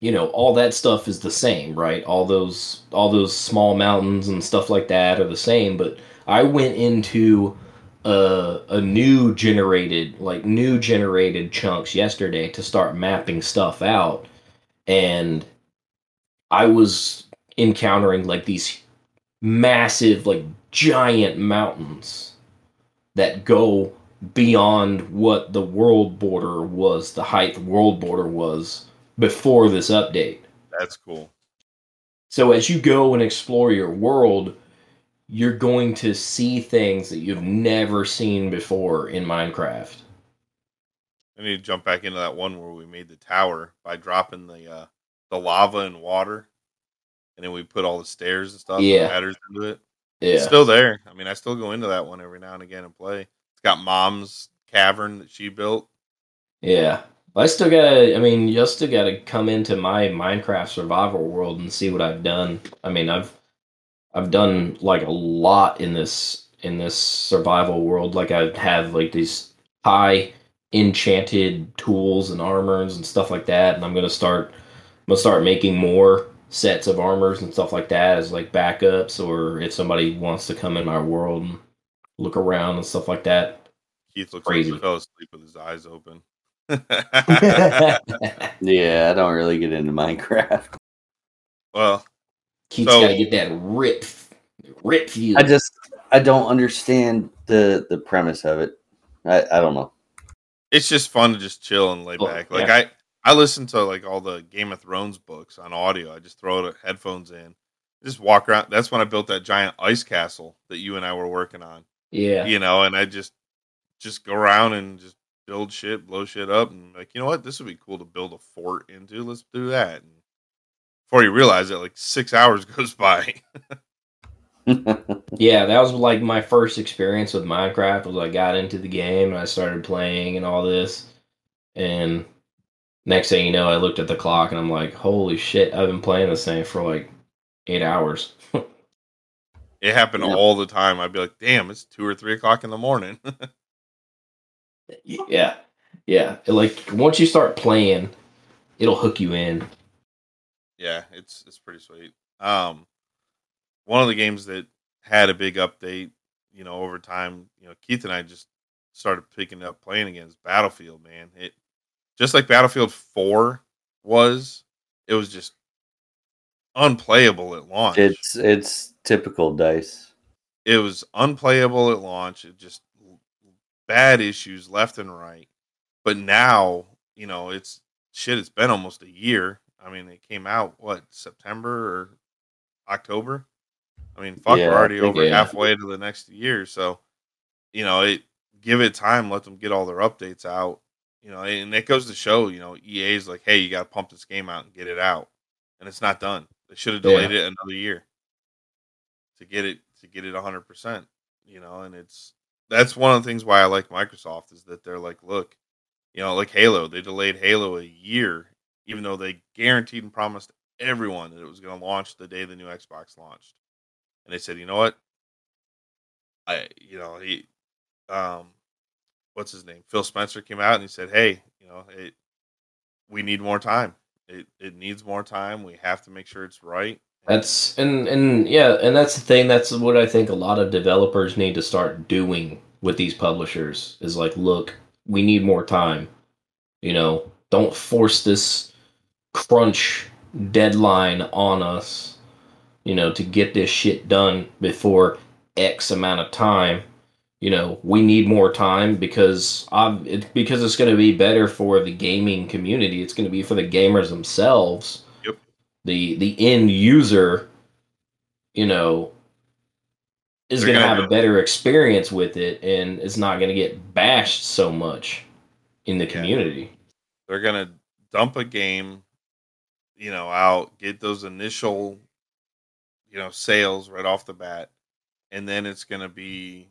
you know all that stuff is the same right? All those all those small mountains and stuff like that are the same. But i went into a, a new generated like new generated chunks yesterday to start mapping stuff out. And i was encountering like these massive like giant mountains that go beyond what the world border was the height the world border was before this update That's cool. so as you go and explore your world you're going to see things that you've never seen before in minecraft I need to jump back into that one where we made the tower by dropping the uh, the lava and water, and then we put all the stairs and stuff, Yeah. ladders into it. yeah It's still there. I mean, I still go into that one every now and again and play. It's got mom's cavern that she built. Yeah. I still gotta I mean, you still gotta come into my Minecraft survival world and see what I've done. I mean I've I've done like a lot in this in this survival world. Like I have like these high enchanted tools and armors and stuff like that, and I'm gonna start gonna start making more sets of armors and stuff like that as like backups or if somebody wants to come in my world and look around and stuff like that. Keith looks Crazy. like he fell asleep with his eyes open. Yeah, I don't really get into Minecraft. well, Keith's So- gotta get that rip rip view. I just I don't understand the the premise of it. I, I don't know. it's just fun to just chill and lay Oh, back. Like yeah. I, I listen to like all the Game of Thrones books on audio. I just throw the headphones in, just walk around. That's when I built that giant ice castle that you and I were working on. yeah. You know, and I just just go around and just build shit, blow shit up, and like you know what, this would be cool to build a fort into. Let's do that. And before you realize it, like six hours goes by. Yeah, that was like my first experience with Minecraft was I got into the game and I started playing and all this. And next thing you know, I looked at the clock and I'm like, holy shit, I've been playing this thing for like eight hours. It happened Yeah. all the time. I'd be like, damn, it's two or three o'clock in the morning. yeah. Yeah. Like once you start playing, it'll hook you in. yeah, it's it's pretty sweet. Um, one of the games that had a big update, you know, over time, you know, Keith and I just started picking up playing against Battlefield. Man, it just like Battlefield Four was, it was just unplayable at launch. it's it's typical dice. it was unplayable at launch. It just bad issues left and right. But now, you know, it's shit. It's been almost a year. I mean, it came out what September or October. I mean, fuck, Yeah, we're already think- over yeah. halfway to the next year. So, you know, it give it time. Let them get all their updates out. You know, and it goes to show. You know, EA's like, hey, you got to pump this game out and get it out, and it's not done. They should have delayed it another year to get it to get it 100% you know and it's that's one of the things why i like microsoft is that they're like look You know, like Halo, they delayed Halo a year, even though they guaranteed and promised everyone that it was going to launch the day the new Xbox launched. And they said, you know what? I, you know, he, um, what's his name? Phil Spencer came out and he said, hey, you know, it, we need more time. It, it needs more time. We have to make sure it's right. That's and and yeah, and that's the thing. That's what I think a lot of developers need to start doing with these publishers is like, look, we need more time. You know, don't force this crunch deadline on us. You know, to get this shit done before X amount of time. You know, we need more time because I'm it, because it's going to be better for the gaming community. It's going to be for the gamers themselves the the end user you know is going to have a better experience with it and it's not going to get bashed so much in the Yeah. community they're gonna dump a game, you know, out, get those initial, you know, sales right off the bat, and then it's gonna be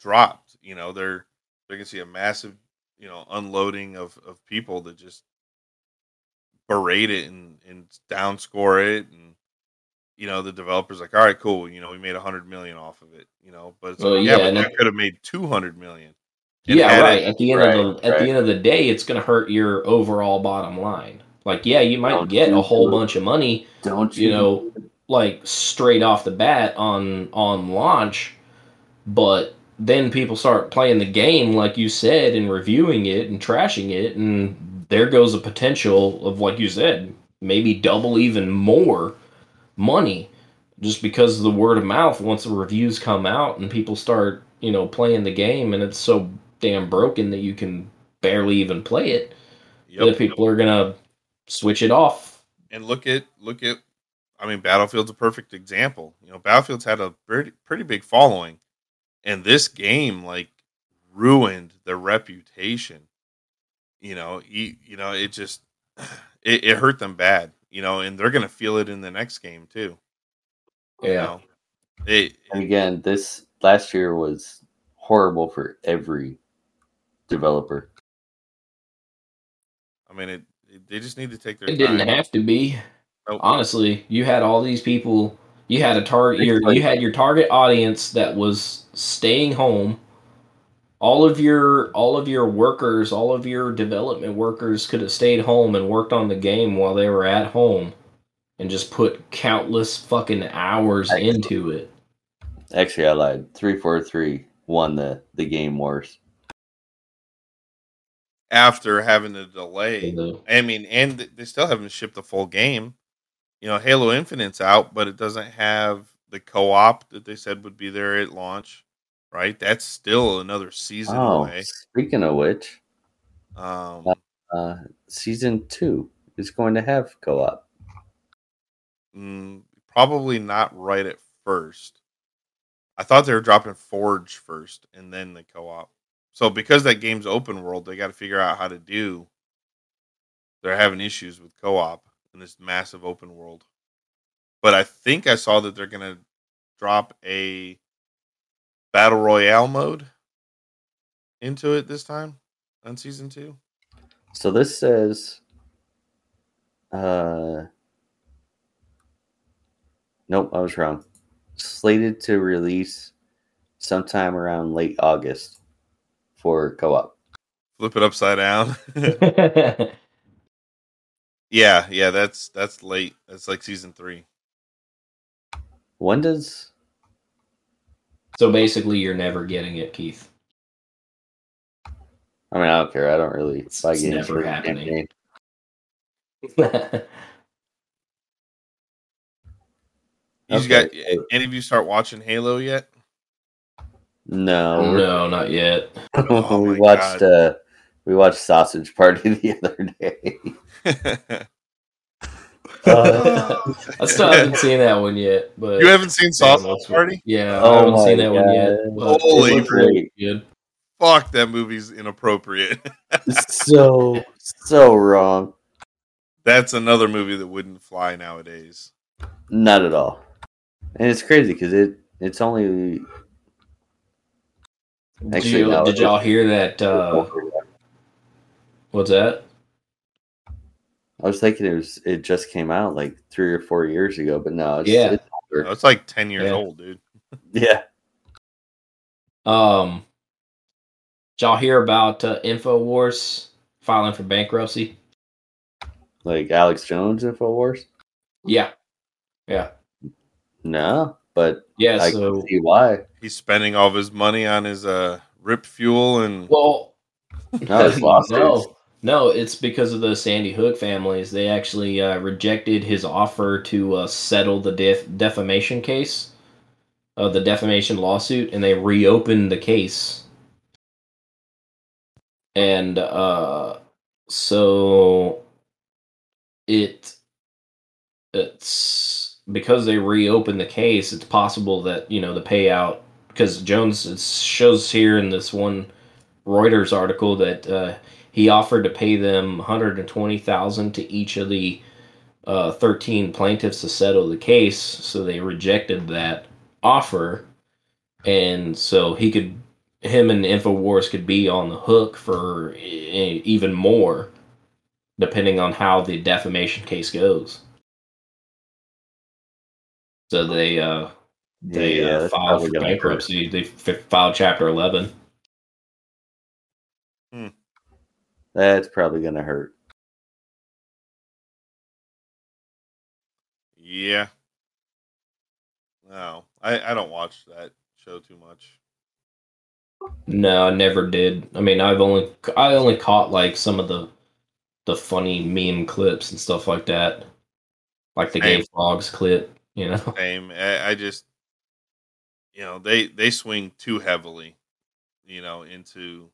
dropped. You know, they're they're gonna see a massive, you know, unloading of of people that just berate it and and downscore it and you know the developers like all right cool you know we made a hundred million off of it you know but it's Well, like, yeah, yeah, but that could have made 200 million yeah had right it- at the end right, of the at the end of the day it's going to hurt your overall bottom line like yeah you might Don't get a whole bunch of money Don't you, you know like straight off the bat on on launch but then people start playing the game like you said and reviewing it and trashing it and there goes a potential of like you said maybe double even more money just because of the word of mouth once the reviews come out and people start you know playing the game and it's so damn broken that you can barely even play it. Yep, that people are gonna switch it off. And look at look at I mean Battlefield's a perfect example. You know, Battlefield's had a pretty pretty big following and this game like ruined their reputation. You know, you, you know, it just it, it hurt them bad, you know, and they're going to feel it in the next game too. You Yeah. know? It And again, this last year was horrible for every developer. I mean it, it they just need to take their it didn't have to be Nope. honestly you had all these people you had a target your Like- you had your target audience that was staying home all of your all of your workers all of your development workers could have stayed home and worked on the game while they were at home and just put countless fucking hours Excellent. into it Actually, I lied. Three four three won the the game wars. after having to delay I mean, and they still haven't shipped the full game. You know, Halo Infinite's out, but it doesn't have the co-op that they said would be there at launch. Right? That's still another season Oh, away. speaking of which, Um, uh, season two is going to have co-op. mm, probably not right at first. I thought they were dropping Forge first and then the co-op. So because that game's open world, they got to figure out how to do. They're having issues with co-op in this massive open world. But I think I saw that they're going to drop a battle royale mode into it this time on season 2. So this says, uh, nope, I was wrong. Slated to release sometime around late August for co-op. Flip it upside down. yeah, yeah, that's that's late. That's like season 3. When does? so basically you're never getting it keith I mean, I don't care. I don't really It's- buy it's games never for the happening. campaign. You Okay, got any of you start watching Halo yet? No, no not yet Oh we watched. God. uh We watched Sausage Party the other day. Uh, i still haven't seen that one yet but you haven't seen Sausage Party? Yeah, Oh I haven't seen that one yet. God. But Holy it looks crap. really good. Fuck, that movie's inappropriate. so so wrong. That's another movie that wouldn't fly nowadays. Not at all. And it's crazy because it it's only Did, Actually, you, no, did y'all hear that? Uh, What's that? I was thinking it was it just came out like three or four years ago, but no, it's, Yeah. it's older. No, it's like ten years Yeah. old, dude. yeah. Um, did y'all hear about uh, Infowars filing for bankruptcy? Like Alex Jones Infowars? Yeah, yeah, No, but yeah. I so can see why. He's spending all of his money on his uh rip fuel and well, No, it's lawsuits. no, no, it's because of the Sandy Hook families. They actually uh, rejected his offer to uh, settle the def- defamation case, uh, the defamation lawsuit, and they reopened the case. And uh, so it it's because they reopened the case. It's possible that you know the payout because Jones shows here in this one Reuters article that uh, he offered to pay them 120,000 to each of the uh, 13 plaintiffs to settle the case. So they rejected that offer, and so he could him and Infowars could be on the hook for even more, depending on how the defamation case goes. So they uh, they Yeah, uh, filed for gonna hurt. bankruptcy. They f- filed Chapter 11. That's probably gonna hurt. yeah. No, I I don't watch that show too much. No, I never did. I mean, I've only I only caught like some of the the funny meme clips and stuff like that, like the Same. Gay Frogs clip. You know, Same. I, I just you know they they swing too heavily, you know, into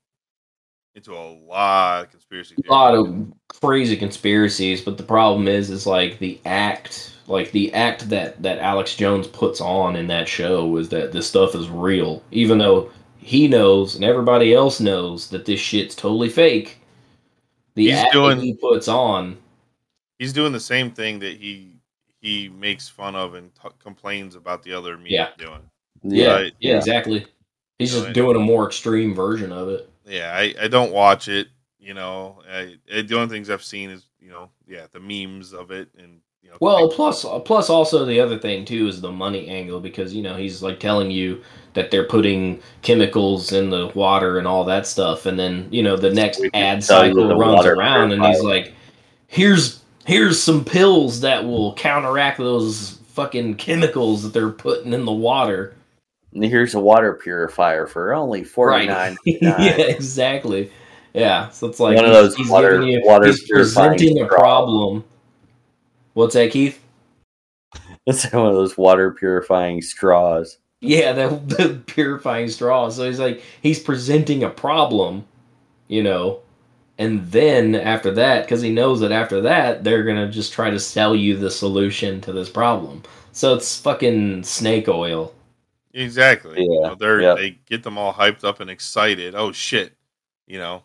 into a lot of conspiracy. a lot of crazy conspiracies. But the problem is, is like the act, like the act that that Alex Jones puts on in that show is that this stuff is real, even though he knows and everybody else knows that this shit's totally fake. The He's act doing- he puts on. he's doing the same thing that he he makes fun of and t- complains about the other media Yeah. doing. Yeah, Right. yeah, exactly. He's just doing a more extreme version of it. Yeah, I, I don't watch it. You know, I, I, the only things I've seen is you know, yeah, the memes of it and you know. Well, plus uh, plus also the other thing too is the money angle because you know he's like telling you that they're putting chemicals in the water and all that stuff, and then you know the next We ad cycle the runs around and he's like, "Here's here's some pills that will counteract those fucking chemicals that they're putting in the water." Here's a water purifier for only forty nine. Right. yeah, exactly. Yeah, so it's like One of those he's water- you- water he's presenting a problem. What's that, Keith? It's one of those water purifying straws. Yeah, the, the purifying straw. So he's like he's presenting a problem, you know, and then after that, because he knows that after that they're gonna just try to sell you the solution to this problem. So it's fucking snake oil. Exactly. You Yeah, know, they're yeah. they get them all hyped up and excited. Oh shit. You know.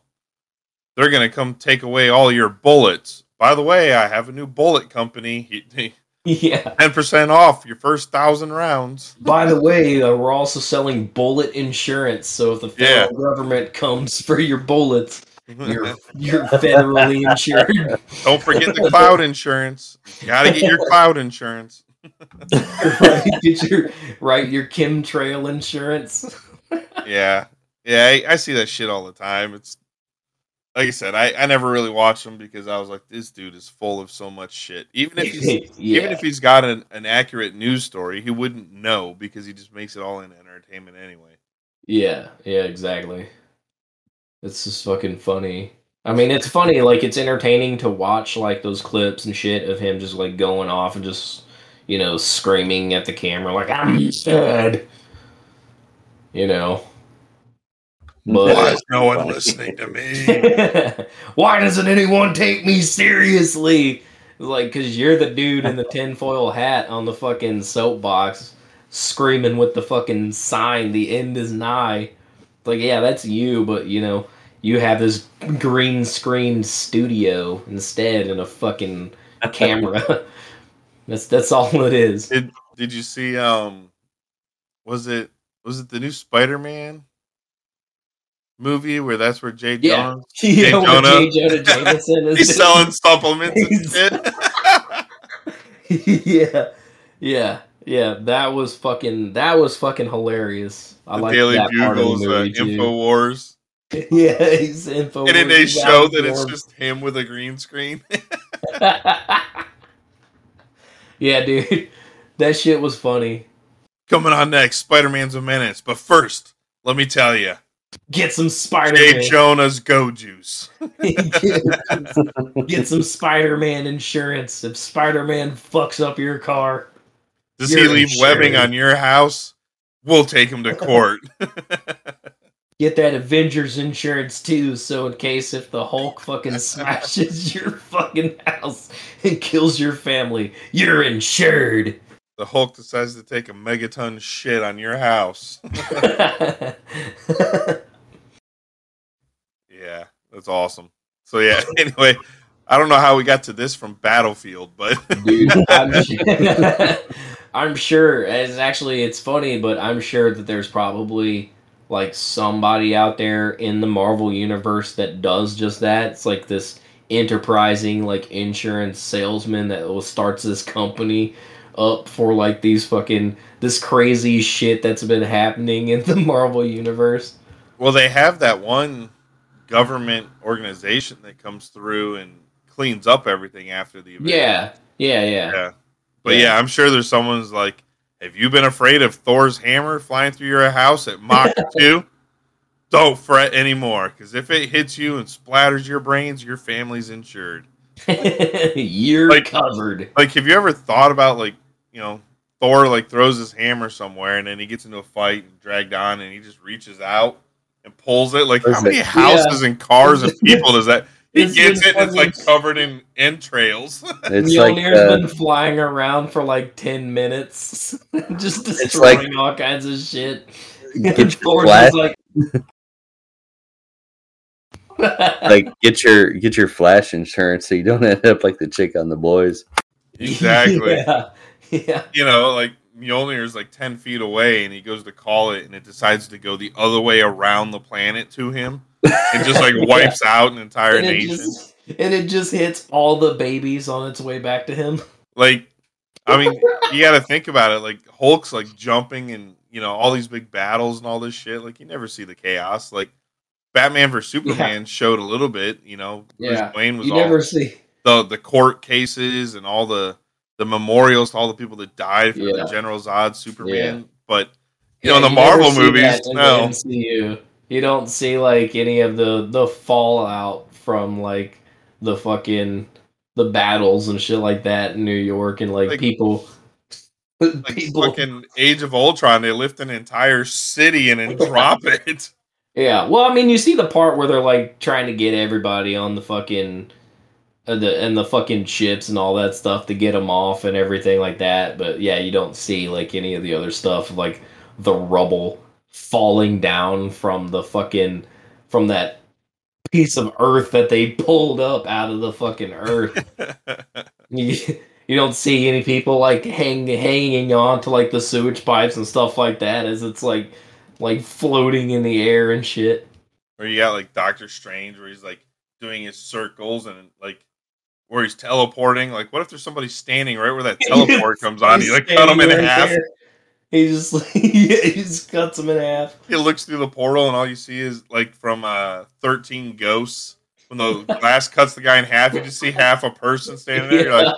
They're gonna come take away all your bullets. By the way, I have a new bullet company. Yeah. Ten percent off your first thousand rounds. By the way, uh, we're also selling bullet insurance. So if the federal Yeah. government comes for your bullets, you're you're federally insured. Don't forget the cloud insurance. You gotta get your cloud insurance. Right, get your right your chemtrail insurance. Yeah. Yeah, I, I see that shit all the time. It's like I said, I, I never really watched him because I was like, this dude is full of so much shit. Even if he's yeah. even if he's got an, an accurate news story, he wouldn't know because he just makes it all in entertainment anyway. Yeah, yeah, exactly. It's just fucking funny. I mean, it's funny, like it's entertaining to watch like those clips and shit of him just like going off and just you know screaming at the camera like I'm dead. You know. But Why is no one listening to me? why doesn't anyone take me seriously? Like, cause you're the dude in the tinfoil hat on the fucking soapbox, screaming with the fucking sign, "The end is nigh." Like, yeah, that's you, but you know, you have this green screen studio instead and a fucking camera. That's that's all it is. Did did you see? Um, was it was it the new Spider Man? movie where that's where Jay Yeah. Jones Yeah, when Jonah. J. Jonah Jameson is he's selling supplements yeah, yeah, yeah. That was fucking. That was fucking hilarious. I like Daily that part of the Bugle's uh, movie. Infowars. yeah, he's info. And then they show that it's just him with a green screen. Yeah, dude. That shit was funny. Coming on next, Spider Man's a menace. But first, let me tell you, Get some Spider Man. Jonah's Go Juice. Get some Spider Man insurance. If Spider Man fucks up your car, Does he leave insured. webbing on your house? We'll take him to court. get that Avengers insurance too. So in case if the Hulk fucking smashes your fucking house and kills your family, you're insured. the Hulk decides to take a megaton shit on your house. yeah, that's awesome. So yeah, anyway, I don't know how we got to this from Battlefield, but Dude, I'm, su- I'm sure. It's actually it's funny, but I'm sure that there's probably like somebody out there in the Marvel universe that does just that. It's like this enterprising like insurance salesman that starts this company up for like these fucking this crazy shit that's been happening in the Marvel universe. well, they have that one government organization that comes through and cleans up everything after the event. Yeah, yeah, yeah. Yeah. But Yeah. yeah. I'm sure there's someone's like, have you been afraid of Thor's hammer flying through your house at Mach 2? Don't fret anymore, because if it hits you and splatters your brains, your family's insured. You're Like- covered. Like, have you ever thought about, like, you know, Thor, like, throws his hammer somewhere and then he gets into a fight and dragged on and he just reaches out and pulls it? Like, how many houses and cars and people does that? He gets it it's like covered in entrails. It's like Mjolnir's uh, been flying around for like ten minutes, just destroying like- all kinds of shit. get your Thor's flash, like, like get your get your flash insurance so you don't end up like the chick on the boys. exactly. yeah, yeah. you know, like Mjolnir is like ten feet away, and he goes to call it, and it decides to go the other way around the planet to him, and just like wipes out an entire And nation. just, and it just hits all the babies on its way back to him. Like, I mean, you got to think about it. Like Hulk's like jumping, and you know all these big battles and all this shit. Like you never see the chaos. Like Batman vs Superman showed a little bit. You know, Yeah. Wayne was You all never see. the the court cases and all the the memorials to all the people that died for Yeah. the General Zod Superman. Yeah. But you Yeah, know, in the Marvel movies, no. You don't see like any of the the fallout from like the fucking the battles and shit like that in New York and like, Like- people like people fucking Age of Ultron, they lift an entire city and then drop it. Yeah, well, I mean, you see the part where they're like trying to get everybody on the fucking uh, the and the fucking ships and all that stuff to get them off and everything like that. But yeah, you don't see like any of the other stuff like the rubble falling down from the fucking from that piece of earth that they pulled up out of the fucking earth. you, you don't see any people like hang, hanging on to like the sewage pipes and stuff like that as it's like like floating in the air and shit. or you got like Doctor Strange where he's like doing his circles and like where he's teleporting. Like, what if there's somebody standing right where that teleport comes on? You like cut him in right half. there. He just yeah, he just cuts him in half. He looks through the portal and all you see is like from uh 13 Ghosts. When the glass cuts the guy in half, you just see half a person standing there. You're like,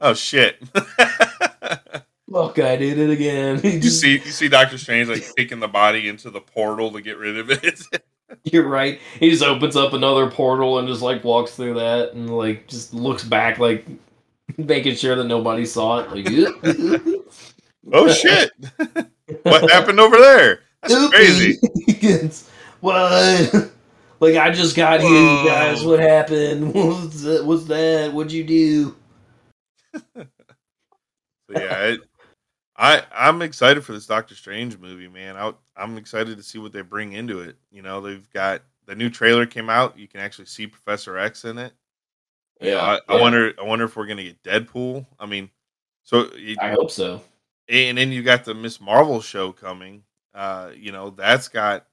oh shit. Look, I did it again. He you just, see you see Doctor Strange like taking the body into the portal to get rid of it. you're right. He just opens up another portal and just like walks through that and like just looks back like making sure that nobody saw it. Like, oh shit. what happened over there? That's crazy. It's- what? Like I just got here, you guys. What happened? What's that? What's that? What'd you do? Yeah, it, I I'm excited for this Doctor Strange movie, man. I, I'm excited to see what they bring into it. You know, they've got the new trailer came out. You can actually see Professor X in it. You know, I, I wonder. I wonder if we're gonna get Deadpool. I mean, so you- I hope so. And then you got the Miss Marvel show coming. Uh, you know, that's got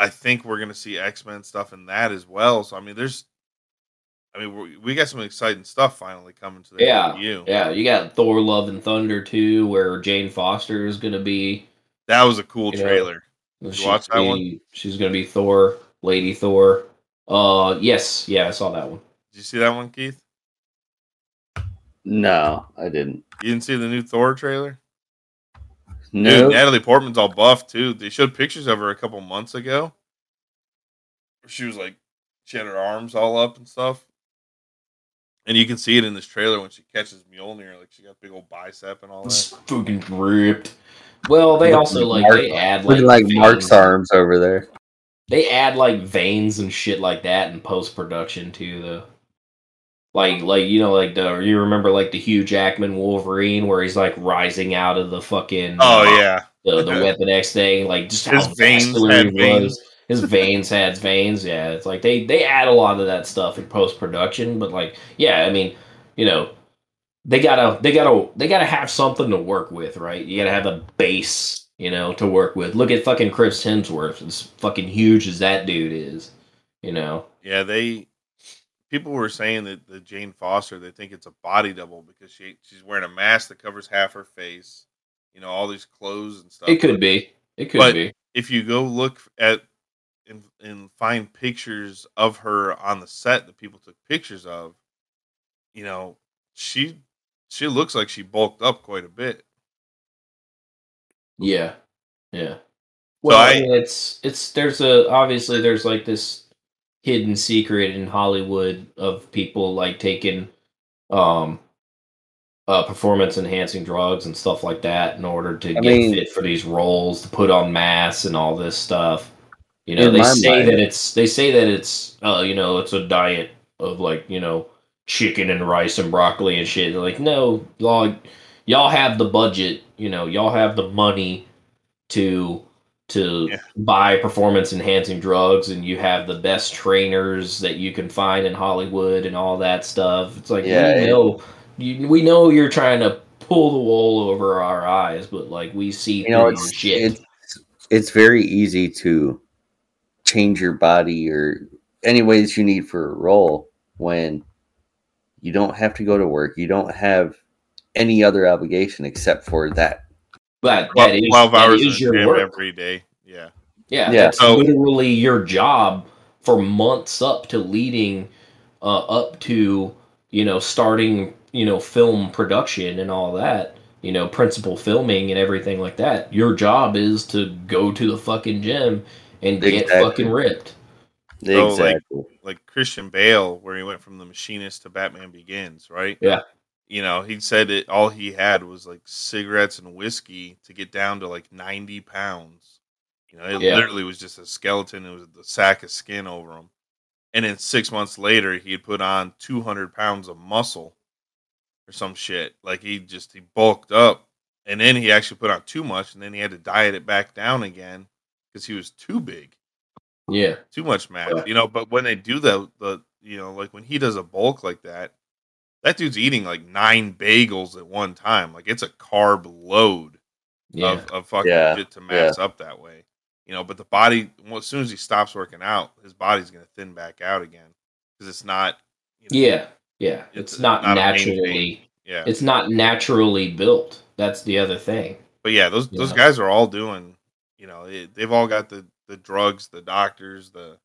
I think we're gonna see X Men stuff in that as well. So I mean, there's, I mean, we we got some exciting stuff finally coming to the Yeah, MCU. Yeah, you got Thor: Love and Thunder too, where Jane Foster is going to be. That was a cool know, trailer. She's watch that gonna one? She's going to be Thor, Lady Thor. Uh, yes, yeah, I saw that one. Did you see that one, Keith? No, I didn't. You didn't see the new Thor trailer? No. Dude, Natalie Portman's all buff too. They showed pictures of her a couple months ago. She was like, she had her arms all up and stuff. And you can see it in this trailer when she catches Mjolnir. Like she got big old bicep and all It's that. fucking ripped. Well, they also like Mark- they add like like Mark's arms over there. They add like veins and shit like that in post production too, though. Like, like you know, like the you remember like the Hugh Jackman Wolverine where he's like rising out of the fucking Oh yeah, the, the Weapon X thing, like just His veins had veins. His veins had veins. Yeah, it's like they they add a lot of that stuff in post production, but like yeah, I mean, you know, they gotta they gotta they gotta have something to work with, right? You gotta have a base, you know, to work with. Look at fucking Chris Hemsworth, as fucking huge as that dude is, you know. yeah. They people were saying that the Jane Foster they think it's a body double because she she's wearing a mask that covers half her face. You know all these clothes and stuff. It could be. It could But- be. if you go look at and, and find pictures of her on the set that people took pictures of, you know, she she looks like she bulked up quite a bit. Yeah, yeah. Well, I, I- mean, it's it's there's a obviously there's like this hidden secret in Hollywood of people like taking um uh performance enhancing drugs and stuff like that in order to I get mean- fit for these roles, to put on masks and all this stuff. You know, they say mind- that it's they say that it's uh you know it's a diet of like you know chicken and rice and broccoli and shit. They're like, no, y'all y'all have the budget, you know, y'all have the money to to Yeah. buy performance enhancing drugs and you have the best trainers that you can find in Hollywood and all that stuff. It's like Yeah, we it- know you, we know you're trying to pull the wool over our eyes, but like we see You know, through it's your shit. it's it's very easy to change your body or any ways you need for a role when you don't have to go to work. You don't have any other obligation except for that. But Twelve, that is, 12 hours is in your gym work. every day. Yeah. Yeah, Yeah. that's So- literally your job for months up to leading uh, up to you know starting you know film production and all that. You know, principal filming and everything like that. Your job is to go to the fucking gym and get fucking ripped. So, like- exactly. Like Christian Bale, where he went from the machinist to Batman Begins, right? Yeah. You know, he said it all he had was like cigarettes and whiskey to get down to like ninety pounds. You know, it Yeah. literally was just a skeleton. It was a sack of skin over him. And then six months later, he had put on 200 pounds of muscle or some shit. Like he just, he bulked up. And then he actually put on too much. And then he had to diet it back down again because he was too big, Yeah, too much mass, you know. But when they do the, the, you know, like when he does a bulk like that, that dude's eating like nine bagels at one time. Like it's a carb load yeah, of, of fucking Yeah, shit to mass up that way. You know, but the body, well, as soon as he stops working out, his body's going to thin back out again because it's not. You know, yeah, yeah. It's, It's not, not naturally. yeah. It's not naturally built. That's the other thing. But yeah, those those Yeah. guys are all doing. You know, it, they've all got the the drugs, the doctors, the.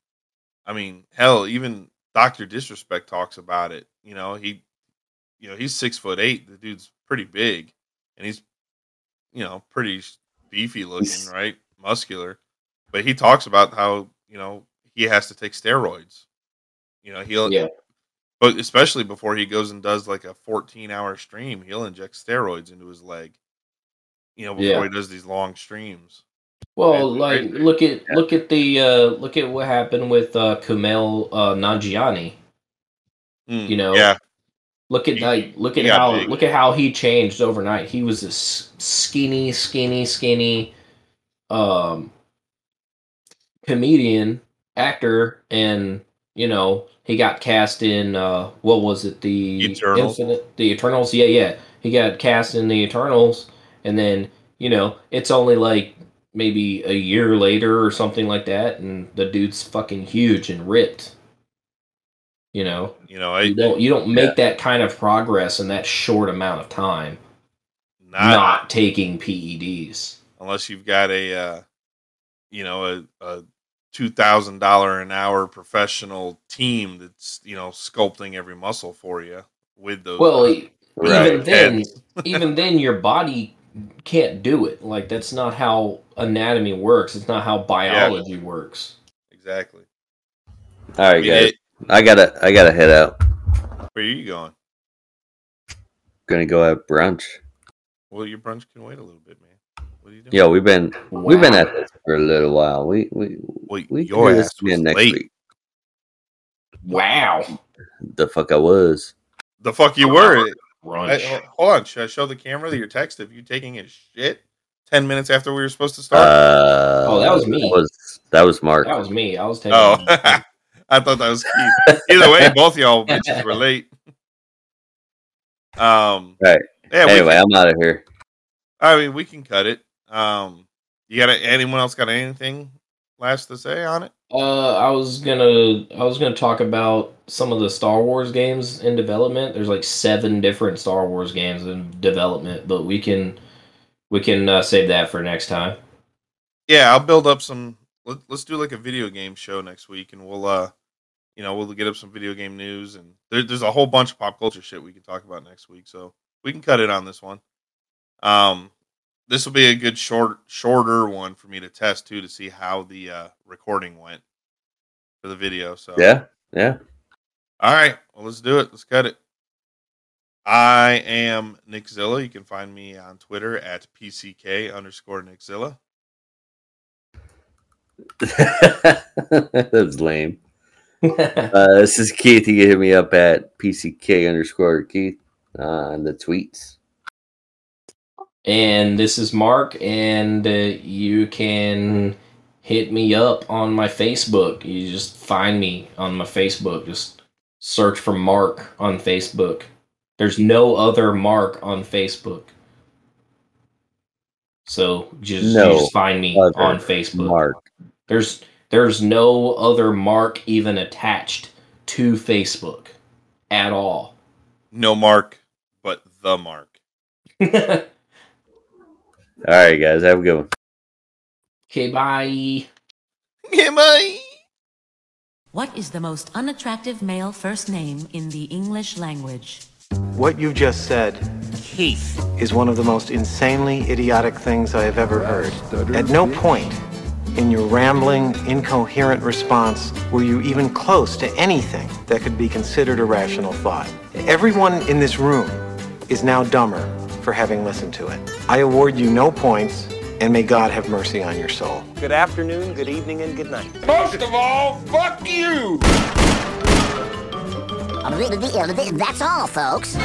I mean, hell, even Doctor Disrespect talks about it. You know, he, you know, he's six foot eight. The dude's pretty big, and he's, you know, pretty beefy looking, right? Muscular, but he talks about how you know he has to take steroids. You know, he'll Yeah. but especially before he goes and does like a 14 hour stream, he'll inject steroids into his leg. You know, before Yeah. he does these long streams. Well, Right, like right. look at look at the uh, look at what happened with uh, Kumail uh, Nanjiani. Mm, You know, yeah, Look at He- like look at how big. look at how he changed overnight. He was this skinny, skinny, skinny um comedian, actor, and you know, he got cast in uh what was it, the Eternals. Infinite the Eternals, yeah, yeah. He got cast in the Eternals and then, you know, it's only like maybe a year later or something like that, and the dude's fucking huge and ripped. You know, You know, I you don't you don't make that kind of progress in that short amount of time. not, Not, taking PEDs. unless you've got a uh, you know a, a two thousand dollar an hour professional team that's you know sculpting every muscle for you with those. Well, Right. even then, even then, your body can't do it. Like that's not how anatomy works. It's not how biology works. exactly. All right, I mean, guys. it- I gotta I gotta head out. where are you going? Gonna go have brunch. Well, your brunch can wait a little bit, man. What are you doing? Yo, we've been we've been at this for a little while. We we well, we can your do this ass was again next late. week. Wow. The fuck I was. The fuck you were? Brunch. Hey, ho- hold on. Should I show the camera that your text of you taking a shit ten minutes after we were supposed to start? Uh, Oh, that was me. That was that was Mark. that was me. I was taking. oh, I thought that was Keith. Either way, both y'all bitches were late. Um. Right. Yeah. anyway, can- I'm out of here. I mean, we can cut it. Um. You got anyone else got anything last to say on it? Uh, I was gonna I was gonna talk about some of the Star Wars games in development. There's like seven different Star Wars games in development, but we can we can uh, save that for next time. Yeah, I'll build up some. Let, let's do like a video game show next week, and we'll, uh, you know, we'll get up some video game news, and there, there's a whole bunch of pop culture shit we can talk about next week. So we can cut it on this one. Um, this will be a good short, shorter one for me to test too to see how the uh, recording went for the video. So Yeah, yeah. all right, well, let's do it. Let's cut it. I am Nickzilla. You can find me on Twitter at pck underscore Nickzilla. that was lame. Uh, this is Keith. You can hit me up at PCK underscore Keith on the tweets. and this is Mark, and uh, you can hit me up on my Facebook. You just find me on my Facebook. Just search for Mark on Facebook. There's no other Mark on Facebook. So just, No just find me on Facebook. Mark. There's there's no other Mark even attached to Facebook at all. No mark, but the mark. All right, guys. Have a good one. Okay, bye. Okay, bye. What is the most unattractive male first name in the English language? What you just said, Keith, is one of the most insanely idiotic things I have ever heard. At no point in your rambling, incoherent response were you even close to anything that could be considered a rational thought. Everyone in this room is now dumber for having listened to it. I award you no points, and may God have mercy on your soul. Good afternoon, good evening, and good night. Most of all, fuck you! That's all, folks.